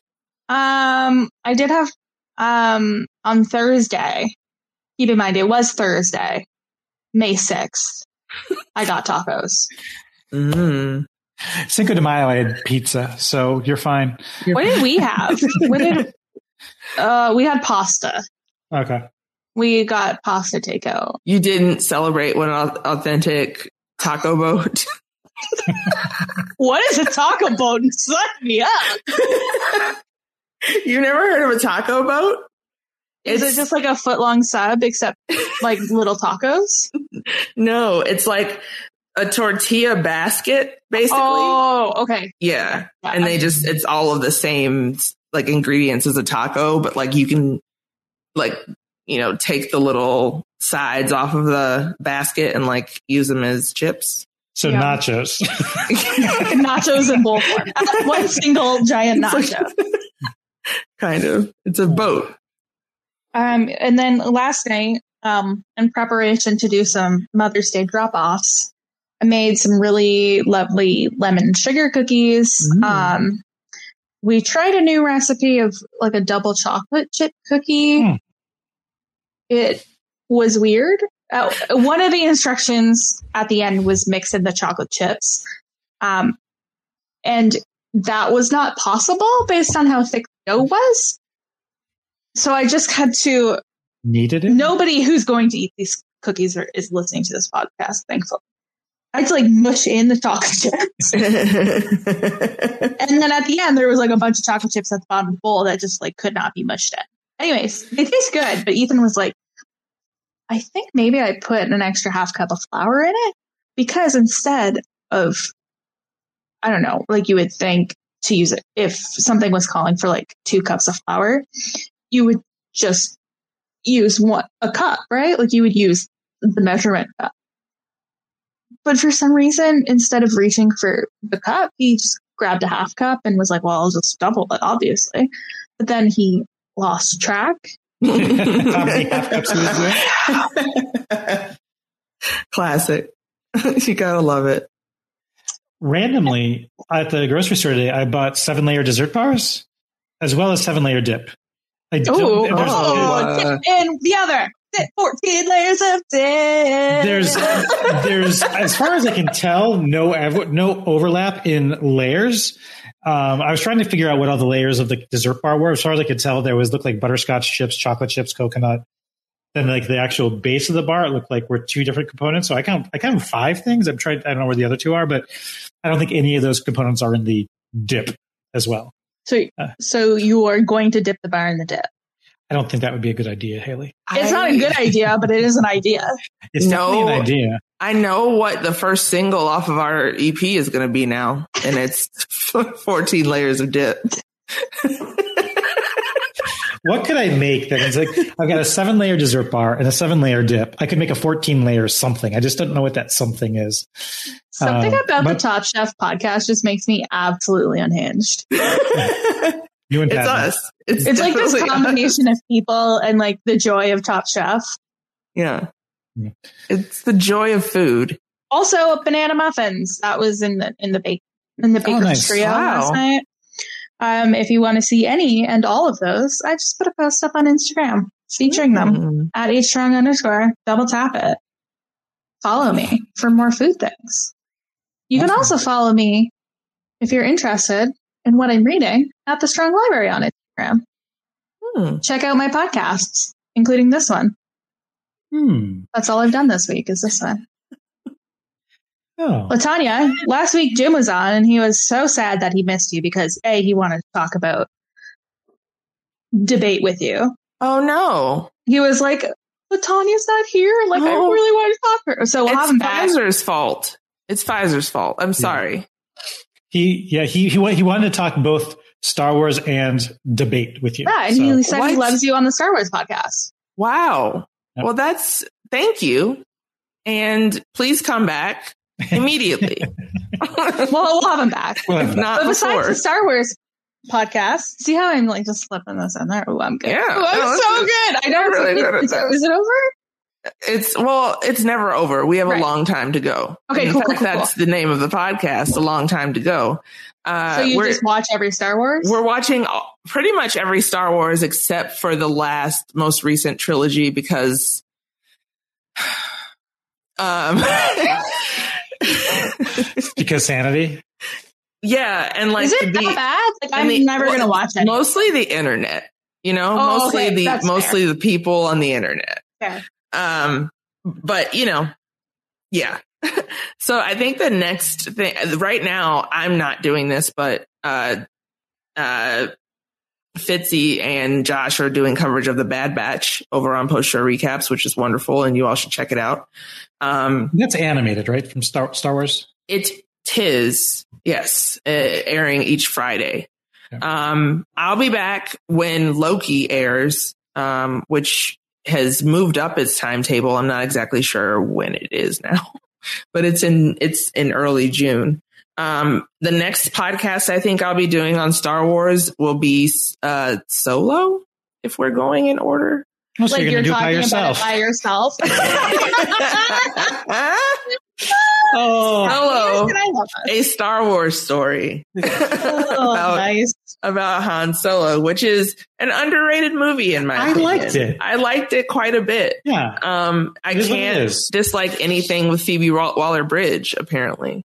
Um, I did have um on Thursday. Keep in mind, it was Thursday, May sixth. I got tacos. Mm. Cinco de Mayo, I had pizza, so you're fine. What did we have? What did uh we had pasta. Okay. We got pasta takeout. You didn't celebrate one au- authentic taco boat. What is a taco boat? Suck me up. you never heard of a taco boat? Is it just like a foot long sub except like little tacos? no? It's like a tortilla basket, basically. Oh, okay. Yeah. Yeah, And I- they just, it's all of the same like ingredients as a taco, but like you can like, you know, take the little sides off of the basket and like use them as chips. So Yeah. nachos. Nachos in bowl form. One single giant nacho. kind of. It's a boat. Um, and then last night, um, in preparation to do some Mother's Day drop offs, I made some really lovely lemon sugar cookies. Mm. Um, we tried a new recipe of like a double chocolate chip cookie. Hmm. It was weird. Uh, one of the instructions at the end was mix in the chocolate chips. Um, and that was not possible based on how thick the dough was. So I just had to Needed it? nobody who's going to eat these cookies are, is listening to this podcast, thankfully. I had to like mush in the chocolate chips. and then at the end, there was like a bunch of chocolate chips at the bottom of the bowl that just like could not be mushed in. Anyways, they taste good, but Ethan was like, I think maybe I put an extra half cup of flour in it because instead of, I don't know, like you would think to use it if something was calling for like two cups of flour, you would just use one a cup, right? Like you would use the measurement cup. But for some reason, instead of reaching for the cup, he just grabbed a half cup and was like, "Well, I'll just double it, obviously." But then he lost track. How many half cups he was doing? Classic. you gotta love it. Randomly, at the grocery store today, I bought seven layer dessert bars as well as seven layer dip. I don't, Oh, there's, dip in the other. Dip 14 layers of dip. there's there's as far as I can tell, no no overlap in layers. Um, I was trying to figure out what all the layers of the dessert bar were. As far as I could tell, there was looked like butterscotch chips, chocolate chips, coconut. Then like the actual base of the bar, it looked like were two different components. So I count I count five things. I'm trying. I don't know where the other two are, but I don't think any of those components are in the dip as well. so, Uh. so you are going to dip the bar in the dip. I don't think that would be a good idea, Haley. It's not a good idea, but it is an idea. It's definitely No. an idea. I know what the first single off of our EP is going to be now, and it's 14 layers of dip. What could I make that is like I've got a seven layer dessert bar and a seven layer dip. I could make a 14 layer something. I just don't know what that something is. Something Um, about the Top Chef podcast just makes me absolutely unhinged. You and It's Pat. us. It's, It's like this definitely us. combination of people and like the joy of Top Chef. Yeah. Yeah. It's the joy of food. Also, banana muffins. That was in the in the bake in the baker's nice. trio Wow. last night. Um, if you want to see any and all of those, I just put a post up on Instagram featuring them Mm. at h strong underscore. Double tap it. Follow me for more food things. You can Awesome. also follow me if you're interested in what I'm reading at the Strong Library on Instagram. Hmm. Check out my podcasts, including this one. Hmm. That's all I've done this week is this one. Oh. Latanya, last week Jim was on and he was so sad that he missed you because A, he wanted to talk about debate with you. Oh no. He was like, Latanya's not here. Like, I Oh. really want to talk to her. So we'll have it's him back. Pfizer's fault. It's Pfizer's fault. I'm sorry. He yeah he he he wanted to talk both Star Wars and debate with you. Yeah, and So- he said he loves you on the Star Wars podcast. Wow. Yep. Well, that's thank you. and please come back immediately. well, we'll have him back. Well, if not But besides before. the Star Wars podcast, see how I'm like just slipping this in there? Oh, I'm good. Yeah. Ooh, I'm No, so it's- good. I know. you're really good at is, it over? It's well, it's never over. We have Right. a long time to go. Okay, In cool, fact, cool, cool, That's the name of the podcast, a long time to go. Uh, so you we're, just watch every Star Wars? we're watching all- pretty much every Star Wars except for the last most recent trilogy because um because sanity. yeah, and like is it the, that bad? Like I'm the- never well, gonna watch it. Mostly the internet, you know, Oh, mostly okay, the that's mostly the people on the internet. Fair. Um, but you know, yeah. so I think the next thing right now, I'm not doing this, but, uh, uh, Fitzy and Josh are doing coverage of the Bad Batch over on post show recaps, which is wonderful. And you all should check it out. Um, That's animated, right? From Star Star Wars. it tis, yes, uh, airing each Friday. Um, I'll be back when Loki airs, um, which has moved up its timetable. I'm not exactly sure when it is now, but it's in it's in early June. Um, the next podcast I think I'll be doing on Star Wars will be uh, solo, if we're going in order. Oh, so like you're you're gonna do it by talking yourself. about it by yourself. oh, Hello, Can I love us? a Star Wars story. Oh, About- nice. about Han Solo, which is an underrated movie in my I opinion. liked it. I liked it quite a bit. yeah. Um, I It is what it can't dislike anything with Phoebe Waller Bridge, apparently.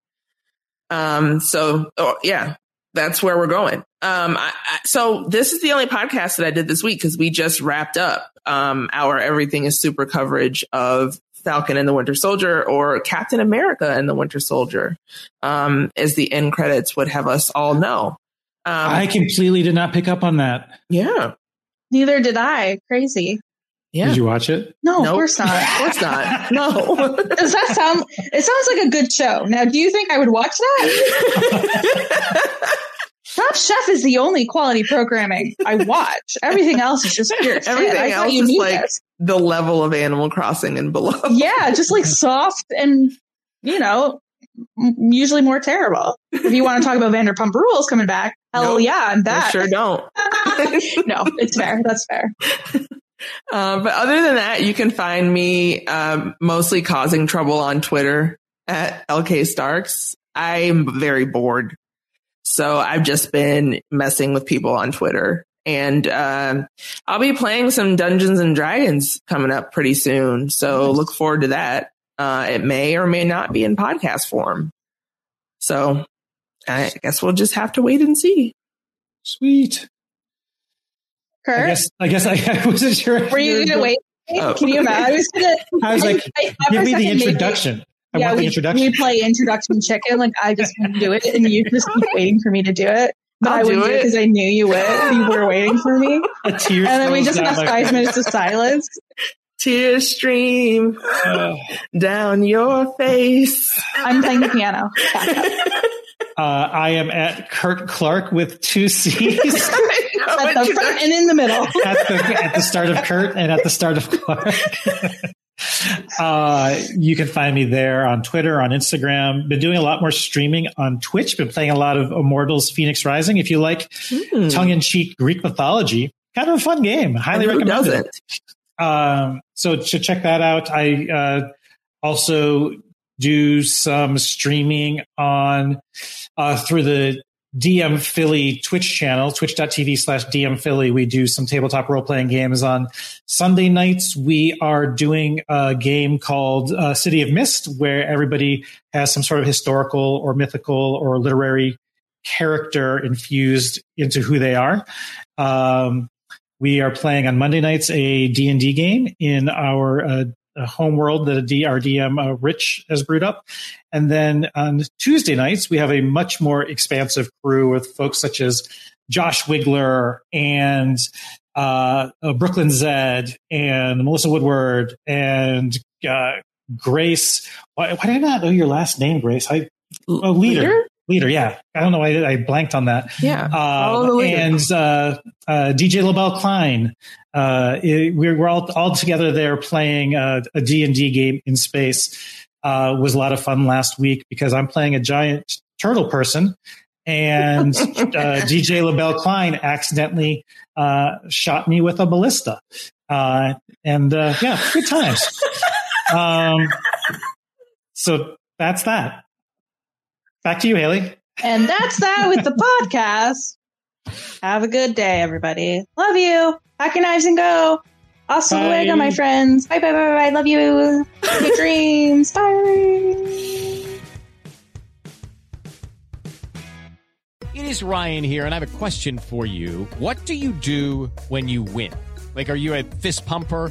Um, so oh, yeah, that's where we're going. Um, I, I, so this is the only podcast that I did this week because we just wrapped up um, our Everything is Super coverage of Falcon and the Winter Soldier or Captain America and the Winter Soldier, um, as the end credits would have us all know. Um, I completely did not pick up on that. yeah, Neither did I. Crazy. yeah. Did you watch it? No, of course not. Of course not. No. Does that sound? It sounds like a good show. Now, do you think I would watch that? Top Chef is the only quality programming I watch. Everything else is just pure. Everything else is like this. the level of Animal Crossing and below. yeah, just like soft and you know, usually more terrible. If you want to talk about Vanderpump Rules coming back, hell Nope. yeah, I'm I that. sure don't. no, it's fair. That's fair. Uh, but other than that, you can find me um, mostly causing trouble on Twitter at LK Starks. I'm very bored. So I've just been messing with people on Twitter. And um, I'll be playing some Dungeons and Dragons coming up pretty soon. So Nice. look forward to that. Uh, it may or may not be in podcast form. So I guess we'll just have to wait and see. Sweet. I guess. I guess I, I wasn't sure. if were you were gonna wait? Oh. Can you imagine? I was gonna. I was like, I, I, give me the second, maybe- introduction. I yeah, want the we, introduction. we play introduction chicken. Like I just want to do it, and you just keep waiting for me to do it. But I'll I wouldn't do do it it. because I knew you would. You were waiting for me, A tear and then we just have five face. minutes of silence. Tears stream Uh, down your face. I'm playing the piano. Uh, I am at Kurt Clark with two C's At the front and in the middle. at the at the start of Kurt and at the start of Clark. Uh, you can find me there on Twitter, on Instagram. Been doing a lot more streaming on Twitch. Been playing a lot of Immortals: Phoenix Rising. If you like Hmm. tongue-in-cheek Greek mythology, kind of a fun game. Highly Who recommend it. Um, so to check that out, I uh, also do some streaming on uh, through the DM Philly Twitch channel, twitch.tv slash DM Philly. We do some tabletop role playing games on Sunday nights. We are doing a game called uh, City of Mist, where everybody has some sort of historical or mythical or literary character infused into who they are. Um, we are playing on Monday nights a D&D game in our uh, uh, home world that a DRDM uh, Rich has brewed up. And then on Tuesday nights, we have a much more expansive crew with folks such as Josh Wiggler and uh, uh, Brooklyn Zed and Melissa Woodward and uh, Grace. Why, why did I not know your last name, Grace? I, oh, leader. leader. Yeah, I don't know why I blanked on that. Yeah, uh, and uh, uh, DJ LaBelle Klein. Uh, it, we're, we're all all together there playing uh, a D and D game in space. Uh, was a lot of fun last week because I'm playing a giant turtle person, and DJ LaBelle Klein accidentally shot me with a ballista. and yeah, good times. um, so that's that. Back to you, Haley. And that's that with the podcast. Have a good day, everybody. Love you. Pack your knives and go. Hasta luego, my friends. Bye, bye, bye, bye. Love you. Good dreams. Bye. It is Ryan here, and I have a question for you. What do you do when you win? Like, are you a fist pumper?